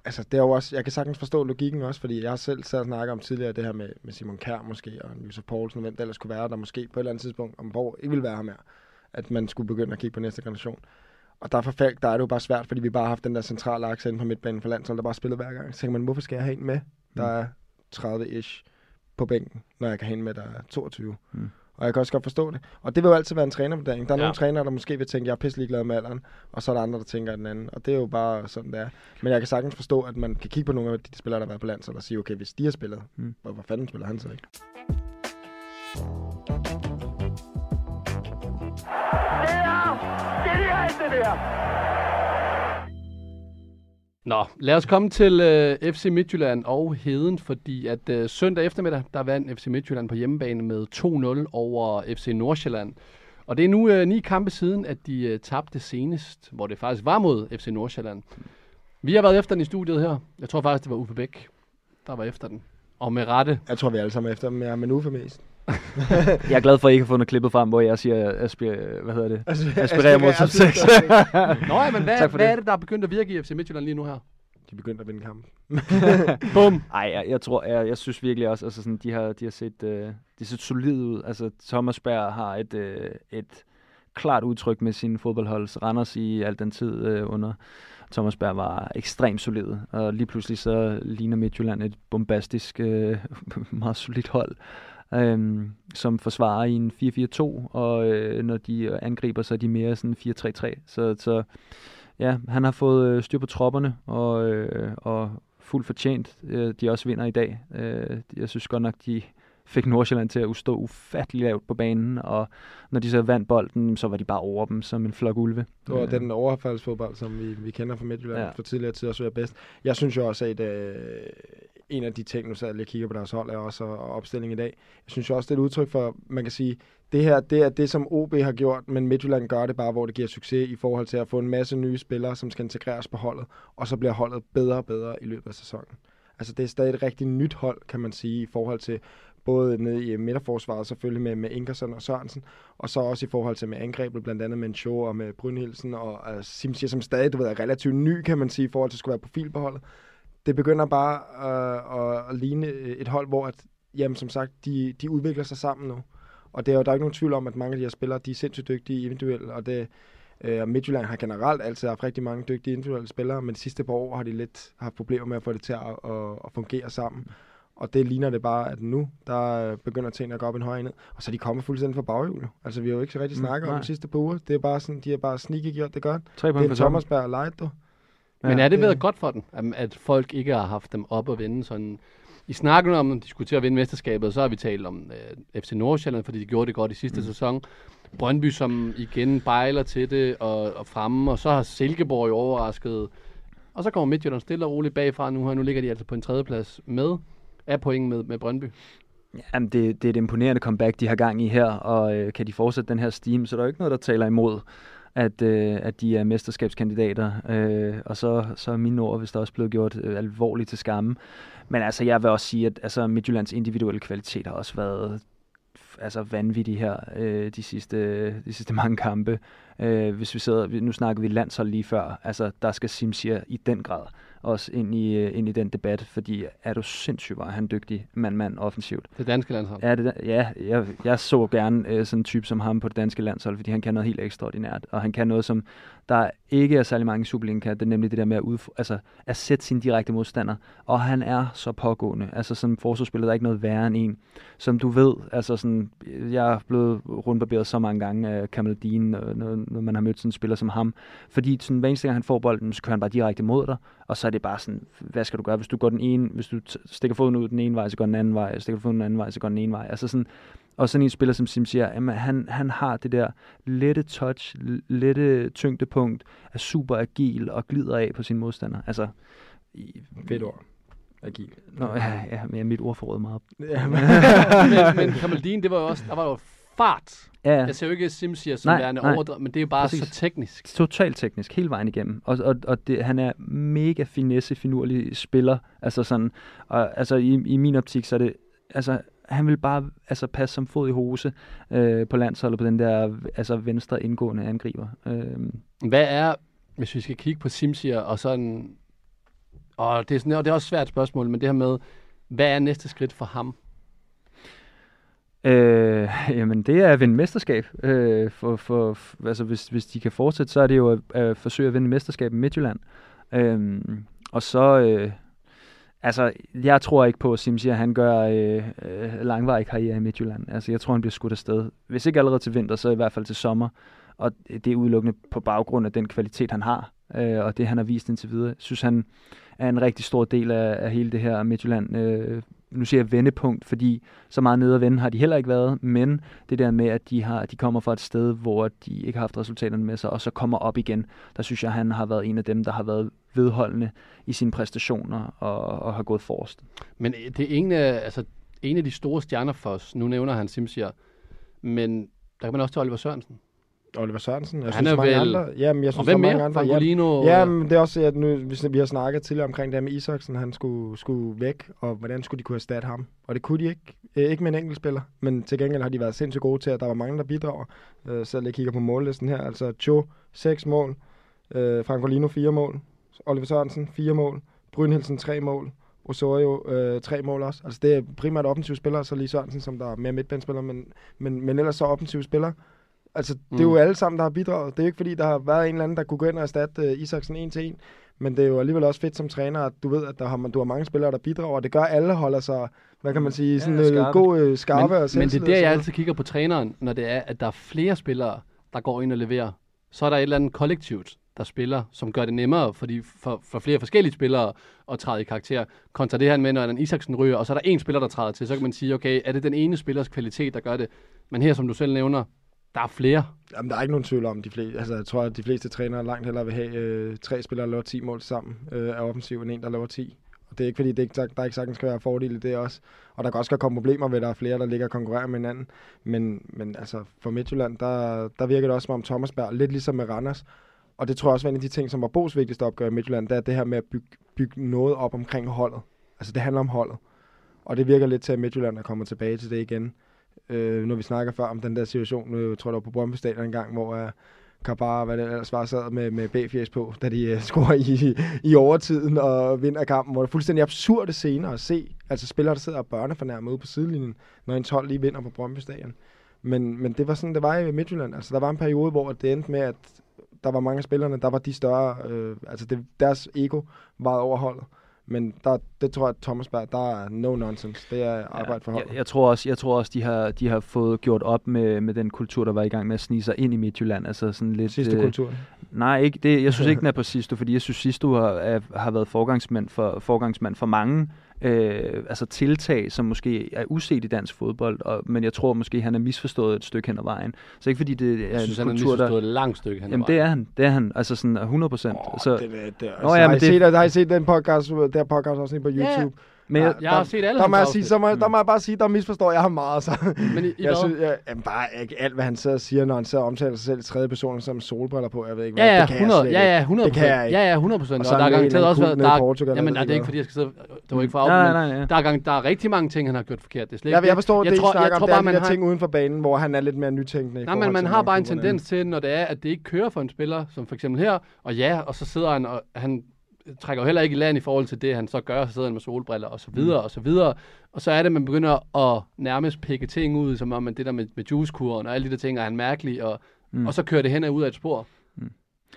altså det er jo også, jeg kan sagtens forstå logikken også, fordi jeg har selv sad og snakket om tidligere det her med, med Simon Kjær måske, og Josef Poulsen, og hvem der ellers skulle være der måske på et eller andet tidspunkt, om hvor ikke ville være her mere, at man skulle begynde at kigge på næste generation. Og der for Falk, der er det jo bare svært, fordi vi bare har haft den der centrale akse inde på midtbanen for landshold, der bare spiller hver gang. Så tænker man, hvorfor skal jeg have en med, der er 30-ish på bænken, når jeg kan have en med, der er 22. Mm. Og jeg kan også godt forstå det. Og det vil jo altid være en trænervurdering. Der er ja. Nogle trænere, der måske vil tænke, jeg er pisselig glad med alderen, og så er der andre, der tænker den anden. Og det er jo bare sådan, det er. Men jeg kan sagtens forstå, at man kan kigge på nogle af de spillere, der har været på landshold, og sige, okay, hvis de har spillet, Mm. hvorfor fanden spiller han så ikke? Nå, lad os komme til øh, FC Midtjylland og Heden, fordi at øh, søndag eftermiddag, der vandt FC Midtjylland på hjemmebane med 2-0 over FC Nordsjælland. Og det er nu øh, ni kampe siden, at de øh, tabte senest, hvor det faktisk var mod FC Nordsjælland. Vi har været efter den i studiet her. Jeg tror faktisk, det var Uffe Bæk, der var efter den. Og med rette. Jeg tror, vi alle sammen efter dem, ja, men Uffe mest. Jeg er glad for, at I ikke har fundet klippet frem, hvor jeg siger, aspir, hvad hedder det? Altså, Aspirerer mod top 6. Nå ja, men hvad, hvad det. er det, der er begyndt at virke i FC Midtjylland lige nu her? De begyndte at vinde kampen. Bum! Ej, jeg, jeg tror, jeg, jeg synes virkelig også, altså sådan, de har, de har set, øh, de har set solide ud. Altså, Thomas Berg har et, øh, et klart udtryk med sin fodboldholds Randers i al den tid øh, under Thomas Berg var ekstremt solid, og lige pludselig så ligner Midtjylland et bombastisk, øh, meget solidt hold, øhm, som forsvarer i en 4-4-2, og øh, når de angriber, så er de mere sådan 4-3-3. Så, så ja, han har fået øh, styr på tropperne, og, øh, og fuldt fortjent, øh, de også vinder i dag. Øh, jeg synes godt nok, de fik Nordsjælland til at stå ufattelig lavt på banen, og når de så vandt bolden, så var de bare over dem som en flok ulve. Det var Øh, den overfaldsfodbold, som vi, vi kender fra Midtjylland Ja. for tidligere tid, også er bedst. Jeg synes jo også, at øh, en af de ting, nu sad jeg kigger på deres hold, er også og opstilling i dag. Jeg synes jo også, det er et udtryk for, man kan sige, det her, det er det, som OB har gjort, men Midtjylland gør det bare, hvor det giver succes i forhold til at få en masse nye spillere, som skal integreres på holdet, og så bliver holdet bedre og bedre i løbet af sæsonen. Altså det er stadig et rigtig nyt hold, kan man sige, i forhold til både nede i midterforsvaret selvfølgelig med, med Ingersen og Sørensen, og så også i forhold til med angrebet, blandt andet med en og med Brynhildsen og altså, uh, Simsier, som stadig du ved, er relativt ny, kan man sige, i forhold til at skulle være profil på holdet. Det begynder bare uh, at, ligne et hold, hvor at, jamen, som sagt, de, de udvikler sig sammen nu. Og det er jo, der er ikke nogen tvivl om, at mange af de her spillere, de er sindssygt dygtige individuelt, og det, øh, og Midtjylland har generelt altid haft rigtig mange dygtige individuelle spillere, men de sidste par år har de lidt haft problemer med at få det til at, at, at fungere sammen. Og det ligner det bare, at nu, der begynder tingene at gå op en højere ned. Og så de kommet fuldstændig fra baghjulet. Altså, vi har jo ikke så rigtig Mm, snakket om nej. de sidste par uger. Det er bare sådan, de har bare sneaky gjort det godt. Tre Det point er for Thomas Berg Men er det været godt for den, at, at folk ikke har haft dem op og vende sådan... I snakken om, at de skulle til at vinde mesterskabet, så har vi talt om øh, FC Nordsjælland, fordi de gjorde det godt i sidste mm. sæson. Brøndby, som igen bejler til det og, og fremme, og så har Silkeborg jo overrasket. Og så kommer Midtjylland stille og roligt bagfra nu her. Nu ligger de altså på en tredjeplads med af point med, med Brøndby. Jamen, det, det er et imponerende comeback, de har gang i her, og øh, kan de fortsætte den her steam, så der er jo ikke noget, der taler imod, at, øh, at de er mesterskabskandidater. Øh, og så, så er mine ord, hvis også blevet gjort øh, alvorligt til skamme. Men altså, jeg vil også sige, at altså, Midtjyllands individuelle kvalitet har også været altså vanvittig her øh, de, sidste, de sidste mange kampe. Øh, hvis vi sidder, nu snakker vi landshold lige før, altså der skal Simsier i den grad også ind i, øh, ind i den debat, fordi er du sindssygt, var han dygtig mand-mand offensivt. Det danske landshold. Ja, det, ja jeg, jeg så gerne øh, sådan en type som ham på det danske landshold, fordi han kan noget helt ekstraordinært, og han kan noget, som der ikke er særlig mange i Superligaen kan, det er nemlig det der med at, udf- altså, at sætte sin direkte modstander, og han er så pågående, altså som forsvarsspiller, der er ikke noget værre end en, som du ved, altså sådan, jeg er blevet rundbarberet så mange gange af Kamal Dean, når, når, man har mødt sådan en spiller som ham, fordi sådan, hver eneste gang han får bolden, så kører han bare direkte mod dig, og så det bare sådan, hvad skal du gøre, hvis du går den ene, hvis du stikker foden ud den ene vej, så går den anden vej, stikker foden den anden vej, så går den ene vej, altså sådan, og sådan en spiller som Sim siger, jamen, han, han har det der lette touch, lette tyngdepunkt, er super agil og glider af på sin modstander. Altså, i, Fedt ord. Agil. Nå, ja, ja, men mit ordforråd meget. Ja, men, men, men Kamaldin, det var jo også, der var jo fart. Ja, Jeg ser jo ikke Simsier som Nej, værende overdrevet, men det er jo bare Præcis. så teknisk. totalt teknisk, hele vejen igennem. Og, og, og det, han er mega finesse, finurlig spiller. Altså sådan, og, altså i, i min optik, så er det, altså han vil bare altså, passe som fod i hose øh, på landsholdet på den der altså, venstre indgående angriber. Øh, Hvad er, hvis vi skal kigge på Simsier og sådan... Og det er, sådan, og det er også et svært spørgsmål, men det her med, hvad er næste skridt for ham? Øh, jamen, det er at vinde mesterskab. Øh, for, for, altså, hvis, hvis de kan fortsætte, så er det jo at, at forsøge at vinde mesterskab i Midtjylland. Øh, og så... Øh, altså, jeg tror ikke på, at Simsier han gør øh, øh, langvarig karriere i Midtjylland. Altså, jeg tror, han bliver skudt afsted. Hvis ikke allerede til vinter, så i hvert fald til sommer. Og det er udelukkende på baggrund af den kvalitet, han har, øh, og det, han har vist indtil videre. Jeg synes, han er en rigtig stor del af, af hele det her Midtjylland. Øh, nu siger jeg vendepunkt, fordi så meget nede at vende har de heller ikke været, men det der med, at de, har, de kommer fra et sted, hvor de ikke har haft resultaterne med sig, og så kommer op igen, der synes jeg, han har været en af dem, der har været vedholdende i sine præstationer og, og har gået forrest. Men det er en af, altså, en af de store stjerner for os. Nu nævner han Simsier. Men der kan man også til Oliver Sørensen. Oliver Sørensen. Jeg Han synes, er mange vel- andre. Jamen, jeg Og synes, hvem der er mange andre. Jamen, Francolino? Ja, øh, men det er også, at nu, vi, vi har snakket tidligere omkring det her med Isaksen, han skulle, skulle væk, og hvordan skulle de kunne erstatte ham? Og det kunne de ikke. Øh, ikke med en enkelt spiller, men til gengæld har de været sindssygt gode til, at der var mange, der bidrager. Øh, selv jeg kigger på mållisten her, altså Cho, 6 mål, øh, Francolino 4 mål, Oliver Sørensen 4 mål, Brynhildsen 3 mål, Osorio øh, 3 mål også. Altså det er primært offensive spillere, så lige Sørensen, som der er mere midtbanespiller, men, men, men ellers så offensive spillere. Altså, det er jo Mm. alle sammen, der har bidraget. Det er jo ikke fordi, der har været en eller anden, der kunne gå ind og erstatte uh, Isaksen en til en. Men det er jo alligevel også fedt som træner, at du ved, at der har, man- du har mange spillere, der bidrager. Og det gør, at alle holder sig, hvad kan man sige, sådan Ja, ja, skarpe. god øh, skarpe men, og men det er der, jeg altid kigger på træneren, når det er, at der er flere spillere, der går ind og leverer. Så er der et eller andet kollektivt, der spiller, som gør det nemmere for, de, for, for flere forskellige spillere at træde i karakter. Kontra det her med, når en Isaksen ryger, og så er der en spiller, der træder til, så kan man sige, okay, er det den ene spillers kvalitet, der gør det? Men her, som du selv nævner, der er flere. Jamen, der er ikke nogen tvivl om, de fleste, altså, jeg tror, at de fleste trænere langt hellere vil have øh, tre spillere, der laver 10 mål sammen øh, af offensiv, end en, der laver 10. Og det er ikke fordi, det ikke, der, der er ikke sagtens skal være fordele i det også. Og der kan også godt komme problemer ved, at der er flere, der ligger og konkurrerer med hinanden. Men, men altså, for Midtjylland, der, der virker det også som om Thomas Berg, lidt ligesom med Randers. Og det tror jeg også var en af de ting, som var Bo's vigtigste opgave i Midtjylland, det er det her med at bygge, bygge noget op omkring holdet. Altså, det handler om holdet. Og det virker lidt til, at Midtjylland er kommet tilbage til det igen. Øh, når vi snakker før om den der situation, nu jeg tror jeg, der var på Brøndby Stadion en gang, hvor uh, Kabar, hvad det ellers var, sad med, med B-fjæs på, da de uh, scorer i, i overtiden og vinder kampen, hvor det er fuldstændig absurde scener at se. Altså spillere, der sidder og børnefornærmer ude på sidelinjen, når en 12 lige vinder på Brøndby Stadion. Men, men det var sådan, det var i Midtjylland. Altså der var en periode, hvor det endte med, at der var mange af spillerne, der var de større, øh, altså det, deres ego var overholdet. holdet. Men der, det tror jeg, at Thomas Berg, der er no nonsense. Det er arbejde for holdet. Jeg, jeg, tror også, jeg tror også de, har, de har fået gjort op med, med den kultur, der var i gang med at snige sig ind i Midtjylland. Altså sådan lidt, Sidste øh, kultur. Nej, ikke det. Jeg synes ikke, den er på Sisto, fordi jeg synes, Sisto har, er, har været forgangsmand for, forgangsmand for mange øh, altså tiltag, som måske er uset i dansk fodbold, og, men jeg tror måske, han er misforstået et stykke hen ad vejen. Så ikke fordi det er Jeg synes, en han er kultur, der... misforstået et langt stykke hen ad Jamen det vejen. er han, det er han, altså sådan 100 procent. Oh, så, det, det, det, Nå, altså, ja, har, men I det- set, har I set den podcast, der podcast også på Ja, Men jeg, Jeg har set alle der må jeg sige, så må, der må jeg bare sige, der misforstår jeg ham meget. Så. Men i, i jeg synes, jeg, jamen, bare ikke alt, hvad han sidder og siger, når han sidder og omtaler sig selv i tredje person som solbriller på. Jeg ved ikke, hvad. Ja, ja, det kan 100, jeg ja, ja, ikke. 100 Det kan jeg ikke. Ja, ja, 100 procent. Og Og, der er er i garanteret også været... i Der, Portugal, jamen, nej, det er ikke fordi jeg skal sidde... Det var ikke for at nej, ja. der er, gang, der er rigtig mange ting, han har gjort forkert. Det er slet Jeg, jeg forstår, jeg det, I tror, snakker jeg tror er bare, man der har... ting uden for banen, hvor han er lidt mere nytænkende. i Nej, men man har bare en tendens til, når det er, at det ikke kører for en spiller, som for eksempel her, og ja, og så sidder han, og han trækker jo heller ikke i land i forhold til det, han så gør, så sidder han med solbriller og så videre og så videre. Og så er det, at man begynder at nærmest pikke ting ud, som om at det der med, med juicekuren og alle de der ting, er han mærkelig, og, Mm. mm. og så kører det hen og ud af et spor.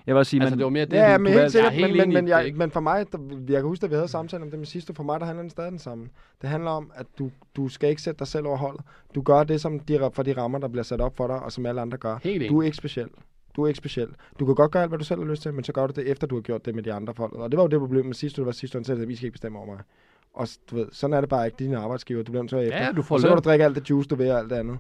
jeg vil også sige, Altså, men, det var mere det, Ja, du, men du helt er sikkert, helt men, men, men, det, jeg, men for mig, der, jeg kan huske, at vi havde samtalen om det med sidste, for mig, der handler den stadig den samme. Det handler om, at du, du skal ikke sætte dig selv over holdet. Du gør det som de, for de rammer, der bliver sat op for dig, og som alle andre gør. Helt. Du er ikke speciel. Du er ikke speciel. Du kan godt gøre alt, hvad du selv har lyst til, men så gør du det, efter du har gjort det med de andre folk. Og det var jo det problem med sidste, det var sidste, han sagde, at vi skal ikke bestemme over mig. Og du ved, sådan er det bare ikke. Dine arbejdsgiver, du bliver nødt til at efter. Ja, du får og så kan du drikke alt det juice, du vil og alt det andet.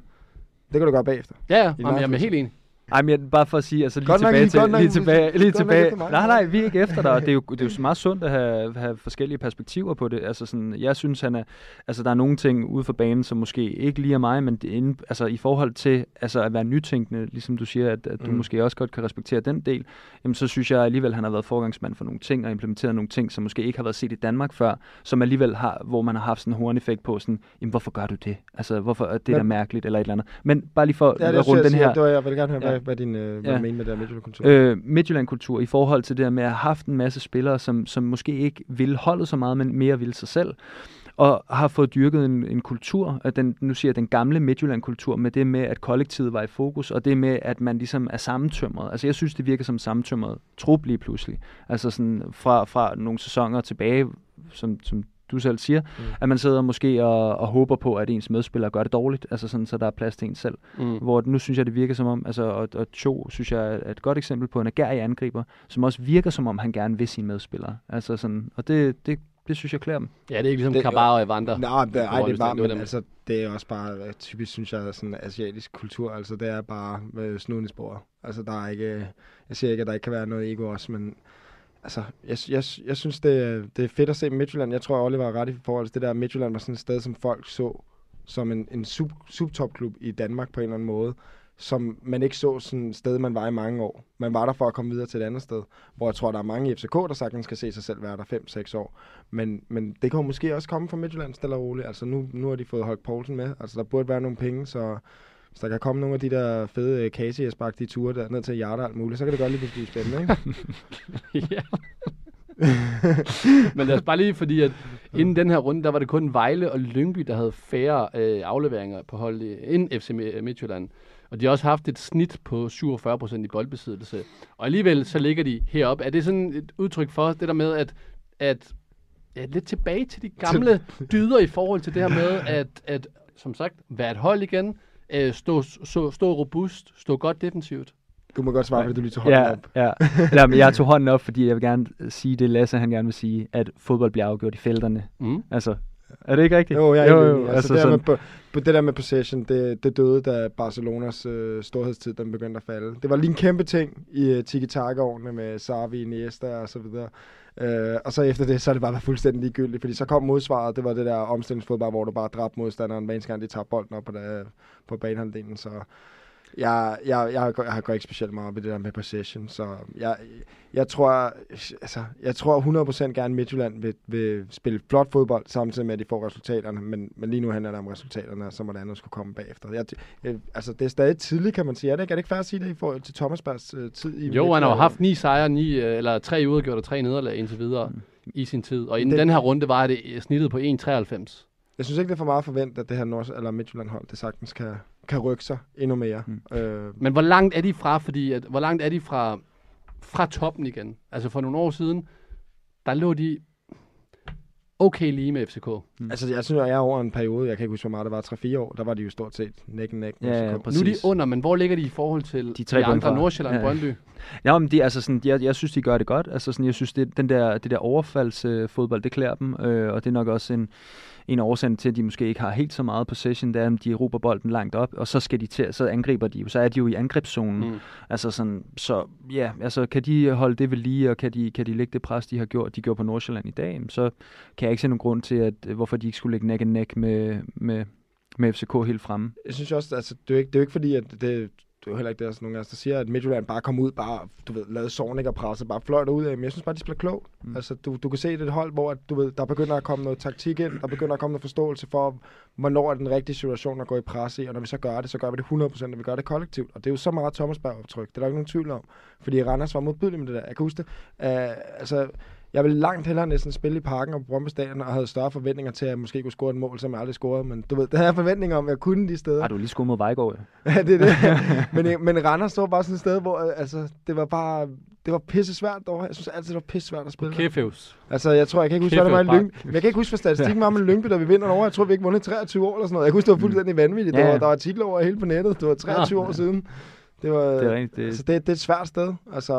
Det kan du gøre bagefter. Ja, ja, jamen, jeg er helt enig. Ej, men jeg, bare for at sige, altså lige Godt nok tilbage I- til, nok lige tilbage, lige nok tilbage. mig. Nej, nej, vi er ikke efter dig. Det er jo, det er jo så meget sundt at have, have forskellige perspektiver på det. Altså sådan, jeg synes, han er, altså der er nogle ting ude for banen, som måske ikke lige er mig, men det inde, altså i forhold til altså at være nytænkende, ligesom du siger, at, at du Mm. måske også godt kan respektere den del, jamen så synes jeg alligevel, han har været forgangsmand for nogle ting og implementeret nogle ting, som måske ikke har været set i Danmark før, som alligevel har, hvor man har haft sådan en horneffekt på sådan, jamen hvorfor gør du det? Altså hvorfor er det Men- der mærkeligt eller et eller andet. Men bare lige for Ja, at runde den her. det var, jeg vil gerne høre, Ja. Hvad, hvad din øh, Ja. du mener med det der Midtjylland-kultur. øh, Midtjylland-kultur i forhold til det her med at have haft en masse spillere, som, som måske ikke ville holdet så meget, men mere ville sig selv. Og har fået dyrket en, en kultur, at den, nu siger jeg den gamle Midtjylland-kultur, med det med, at kollektivet var i fokus, og det med, at man ligesom er sammentømret. Altså jeg synes, det virker som sammentømret trup lige pludselig. Altså sådan fra, fra nogle sæsoner tilbage, som, som du selv siger, Mm. at man sidder måske og, og håber på, at ens medspillere gør det dårligt, altså sådan, så der er plads til en selv. Mm. Hvor nu synes jeg, det virker som om, altså, og, og Cho synes jeg er et godt eksempel på en agerig angriber, som også virker som om, han gerne vil sine medspillere. Altså sådan, og det, det, det synes jeg klæder dem. Ja, det er ikke ligesom Kabar og Evander. Nej, det, ej, det er bare, men altså, det er også bare øh, typisk, synes jeg, sådan asiatisk kultur. Altså, det er bare øh, snuden i sporet. Altså, der er ikke, jeg siger ikke, at der ikke kan være noget ego også, men altså, jeg, jeg, jeg synes, det, det er fedt at se Midtjylland. Jeg tror, Oliver er ret i forhold til det der, at Midtjylland var sådan et sted, som folk så som en, en sub, subtopklub i Danmark på en eller anden måde. som man ikke så sådan et sted, man var i mange år. Man var der for at komme videre til et andet sted, hvor jeg tror, der er mange i FCK, der sagtens skal se sig selv være der 5-6 år. Men, men det kan måske også komme fra Midtjylland stille og roligt. Altså nu, nu har de fået Holk Poulsen med. Altså der burde være nogle penge, så hvis der kan komme nogle af de der fede casey de ture der ned til Hjarta og alt muligt, så kan det godt lige blive spændende, ikke? ja. Men lad os bare lige, fordi at inden den her runde, der var det kun Vejle og Lyngby, der havde færre øh, afleveringer på holdet end FC Midtjylland. Og de har også haft et snit på 47% i boldbesiddelse. Og alligevel så ligger de heroppe. Er det sådan et udtryk for det der med, at, at ja, lidt tilbage til de gamle dyder i forhold til det her med, at, at som sagt, være et hold igen, øh, stå, stå, stå robust, stå godt defensivt? Du må godt svare, fordi du lige tog hånden ja, op. Ja, ja. men jeg tog hånden op, fordi jeg vil gerne sige det, Lasse han gerne vil sige, at fodbold bliver afgjort i felterne. Mm. Altså, er det ikke rigtigt? Jo, jeg er jo, jo, jo, altså, altså det, der med, på, det der med possession, det, det døde, da Barcelonas øh, storhedstid den begyndte at falde. Det var lige en kæmpe ting i uh, tiki-taka-årene med Sarvi, Iniesta og så videre. Øh, og så efter det, så er det bare været fuldstændig ligegyldigt, fordi så kom modsvaret, det var det der omstillingsfodbold, hvor du bare dræbte modstanderen, hver eneste gang de tager bolden op på, der, på banehalvdelen. Så jeg, jeg, jeg, jeg, går ikke specielt meget op i det der med possession, så jeg, jeg tror, altså, jeg tror 100% gerne Midtjylland vil, vil spille flot fodbold, samtidig med, at de får resultaterne, men, men lige nu handler det om resultaterne, og så må det andet skulle komme bagefter. Jeg, jeg, altså, det er stadig tidligt, kan man sige. Er det ikke, er det ikke færdigt at sige det i forhold til Thomas Bergs uh, tid? I jo, han har jo haft ni sejre, ni, øh, eller tre udgjort og tre nederlag indtil videre mm. i sin tid. Og inden Det- den her runde var det snittet på 1,93. Jeg synes ikke, det er for meget forventet, at det her Nords- eller Midtjylland-hold, det sagtens kan, kan rykke sig endnu mere. Mm. Øh, Men hvor langt er de fra, fordi at, hvor langt er de fra, fra toppen igen? Altså for nogle år siden, der lå de okay lige med FCK. Altså, jeg synes, at jeg er over en periode, jeg kan ikke huske, hvor meget det var, 3-4 år, der var de jo stort set næk næk. med Ja, ja, FCK. præcis. Nu er de under, men hvor ligger de i forhold til de, tre de andre. Nordsjælland og Ja. Brøndby? Ja, men de, altså sådan, jeg, jeg synes, de gør det godt. Altså sådan, jeg synes, det, den der, det der overfaldsfodbold, øh, fodbold, det klæder dem. Øh, og det er nok også en, en årsag til, at de måske ikke har helt så meget possession, det er, at de råber bolden langt op, og så skal de til, så angriber de jo. Så er de jo i angrebszonen. Mm. Altså sådan, så ja, altså kan de holde det ved lige, og kan de, kan de lægge det pres, de har gjort, de gjorde på Nordsjælland i dag, så kan jeg ikke se nogen grund til, at hvorfor de ikke skulle lægge neck and neck med, med, med FCK helt fremme. Jeg synes også, altså, det er jo ikke, det er jo ikke fordi, at det, det er jo heller ikke det, der er sådan nogle af os, der siger, at Midtjylland bare kom ud, bare, du ved, lavede Sornik og presse, bare fløjt ud af, men jeg synes bare, de spiller klogt. Mm. Altså, du, du kan se, det er et hold, hvor, at, du ved, der begynder at komme noget taktik ind, der begynder at komme noget forståelse for, hvornår er den rigtige situation at gå i pres i, og når vi så gør det, så gør vi det 100%, og vi gør det kollektivt. Og det er jo så meget Thomas Berg optryk, det er der ikke nogen tvivl om. Fordi Randers var modbydelig med det der. Jeg kan huske det. Uh, altså, jeg ville langt hellere næsten spille i parken og på Brøndby Stadion, og havde større forventninger til, at jeg måske kunne score et mål, som jeg aldrig scorede. Men du ved, det havde jeg forventninger om, at jeg kunne de steder. Har du lige skudt mod Vejgaard? Ja. Ja, det er det. men, men Randers stod bare sådan et sted, hvor øh, altså, det var bare... Det var pisse svært derovre. Jeg synes altid, det var pisse svært at spille. der. Kæfeus. Altså, jeg tror, jeg kan ikke huske, hvad der var i Lyngby. Men jeg kan ikke huske, hvad statistikken var med Lyngby, da vi vinder over. Jeg tror, vi ikke vundet 23 år eller sådan noget. Jeg kan huske, det var fuldstændig vanvittigt. Ja, Der, ja. var, der var titler over hele på nettet. Det var 23 år siden. Det var, Det er rigtigt. Det, Altså, det, det er et svært sted. Altså,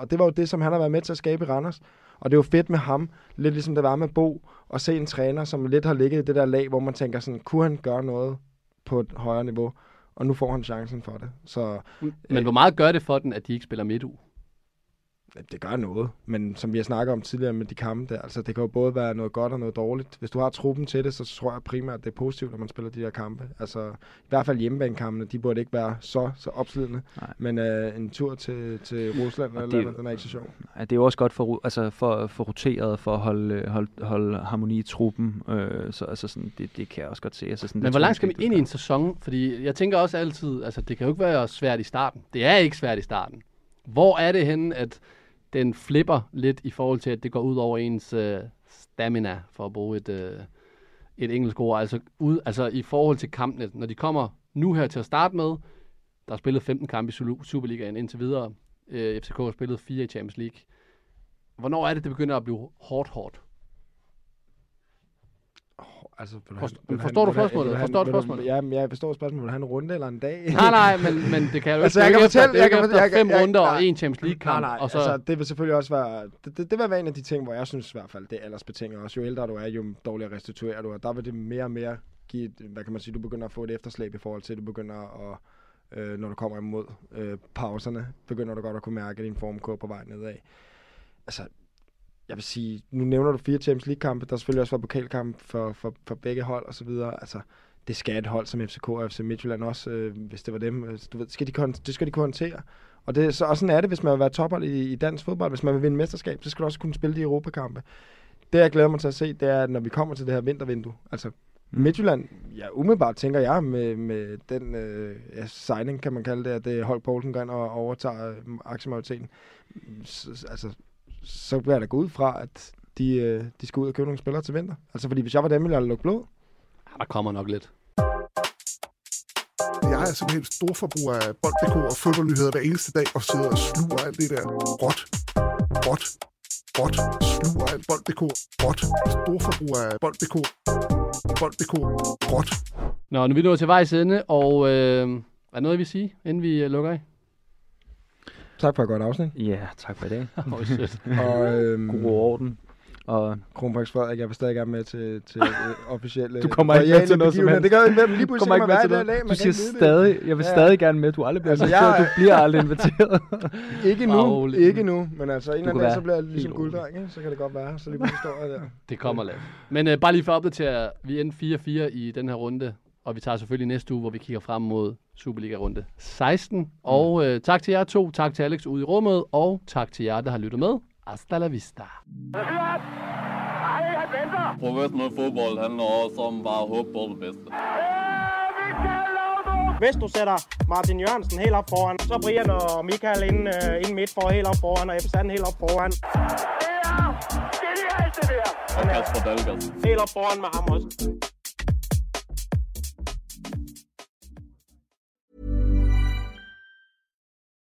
og det var jo det, som han har været med til at skabe i Randers. Og det er jo fedt med ham, lidt ligesom det var med Bo, at se en træner, som lidt har ligget i det der lag, hvor man tænker sådan, kunne han gøre noget på et højere niveau? Og nu får han chancen for det. Så Men hvor meget gør det for den, at de ikke spiller midt det gør noget, men som vi har snakket om tidligere med de kampe der, altså det kan jo både være noget godt og noget dårligt. Hvis du har truppen til det, så tror jeg primært, at det er positivt, når man spiller de der kampe. Altså i hvert fald hjemmebanekampene, de burde ikke være så, så opslidende. Nej. Men øh, en tur til, til Rusland, Og eller det- andet, den er ikke så sjov. Ja, det er jo også godt for, altså for, for roteret, for at holde, holde, holde harmoni i truppen. Øh, så altså sådan, det, det kan jeg også godt se. Altså sådan, Men hvor langt skal man ind i en sæson? Fordi jeg tænker også altid, altså det kan jo ikke være svært i starten. Det er ikke svært i starten. Hvor er det henne, at den flipper lidt i forhold til, at det går ud over ens øh, stamina, for at bruge et, øh, et engelsk ord. Altså, ud, altså i forhold til kampene, når de kommer nu her til at starte med, der er spillet 15 kampe i Superligaen indtil videre. Øh, FCK har spillet 4 i Champions League. Hvornår er det, det begynder at blive hårdt, hårdt? Altså, vil Forst- vil forstår du vil spørgsmålet? vil Forstår du spørgsmålet? Ja, men jeg forstår spørgsmålet. Vil du have en runde eller en dag? Nej, nej, men, men det kan jo Altså, ikke, jeg det kan fortælle- det er jeg ikke kan efter fortælle- jeg fem jeg- runder og en Champions League-kamp. Nej, nej, og så, altså det vil selvfølgelig også være, det, det, det vil være en af de ting, hvor jeg synes i hvert fald, det er aldersbetinget også. Jo ældre du er, jo dårligere restituerer du, og der vil det mere og mere give, hvad kan man sige, du begynder at få et efterslæb i forhold til, at du begynder at, øh, når du kommer imod øh, pauserne, begynder du godt at kunne mærke at din formkurve på vej nedad. Altså, jeg vil sige, nu nævner du fire Champions League-kampe, der selvfølgelig også været pokalkamp for, for, for begge hold og så videre. Altså, det skal et hold som FCK og FC Midtjylland også, øh, hvis det var dem. Altså, du ved, skal de, det skal de kunne håndtere. Og, det, så, og sådan er det, hvis man vil være tophold i, i dansk fodbold. Hvis man vil vinde mesterskab, så skal du også kunne spille de europakampe. Det, jeg glæder mig til at se, det er, at når vi kommer til det her vintervindue, altså Midtjylland, ja, umiddelbart tænker jeg med, med den øh, ja, signing, kan man kalde det, at det Holk Poulsen går ind og overtager øh, aktiemajoriteten. Så, altså, så bliver jeg da gå ud fra, at de, øh, de skal ud og købe nogle spillere til vinter. Altså, fordi hvis jeg var dem, ville jeg lukke blod. Ja, der kommer nok lidt. Jeg er simpelthen stor forbruger af bold.dk og fodboldnyheder hver eneste dag, og sidder og sluger alt det der råt, råt, råt, sluger alt bold.dk, råt, stor forbruger af bold.dk, bold.dk, råt. Nå, nu er vi nået til vejs ende, og øh, er der noget, I vil sige, inden vi øh, lukker af? Tak for et godt afsnit. Ja, tak for i dag. Og øhm, God orden. Og Kronprins Frederik, jeg vil stadig gerne med til, til øh, officielle Du kommer ikke med til noget som helst. Det gør ikke, men lige pludselig kommer ikke med til noget. Du siger vide det. stadig, jeg vil Ja. stadig gerne med. Du aldrig blevet Altså, inviteret. jeg- Du bliver aldrig inviteret. Ikke nu, ikke nu, men altså en eller anden dag, så bliver jeg ligesom gulddreng, ikke? så kan det godt være, så lige pludselig står jeg der. Det kommer lidt. Men øh, bare lige for at opdatere, vi endte 4-4 i den her runde, og vi tager selvfølgelig næste uge, hvor vi kigger frem mod Superliga-runde 16. Og øh, tak til jer to, tak til Alex ude i rummet, og tak til jer, der har lyttet med. Hasta la vista. Professionel fodbold handler også om bare at håbe på det bedste. Hvis du sætter Martin Jørgensen helt op foran, så Brian og Michael ind, øh, ind midt for helt op foran, og Ebbe helt op foran. Og Kasper Dahlgaard. Helt op foran med ham også.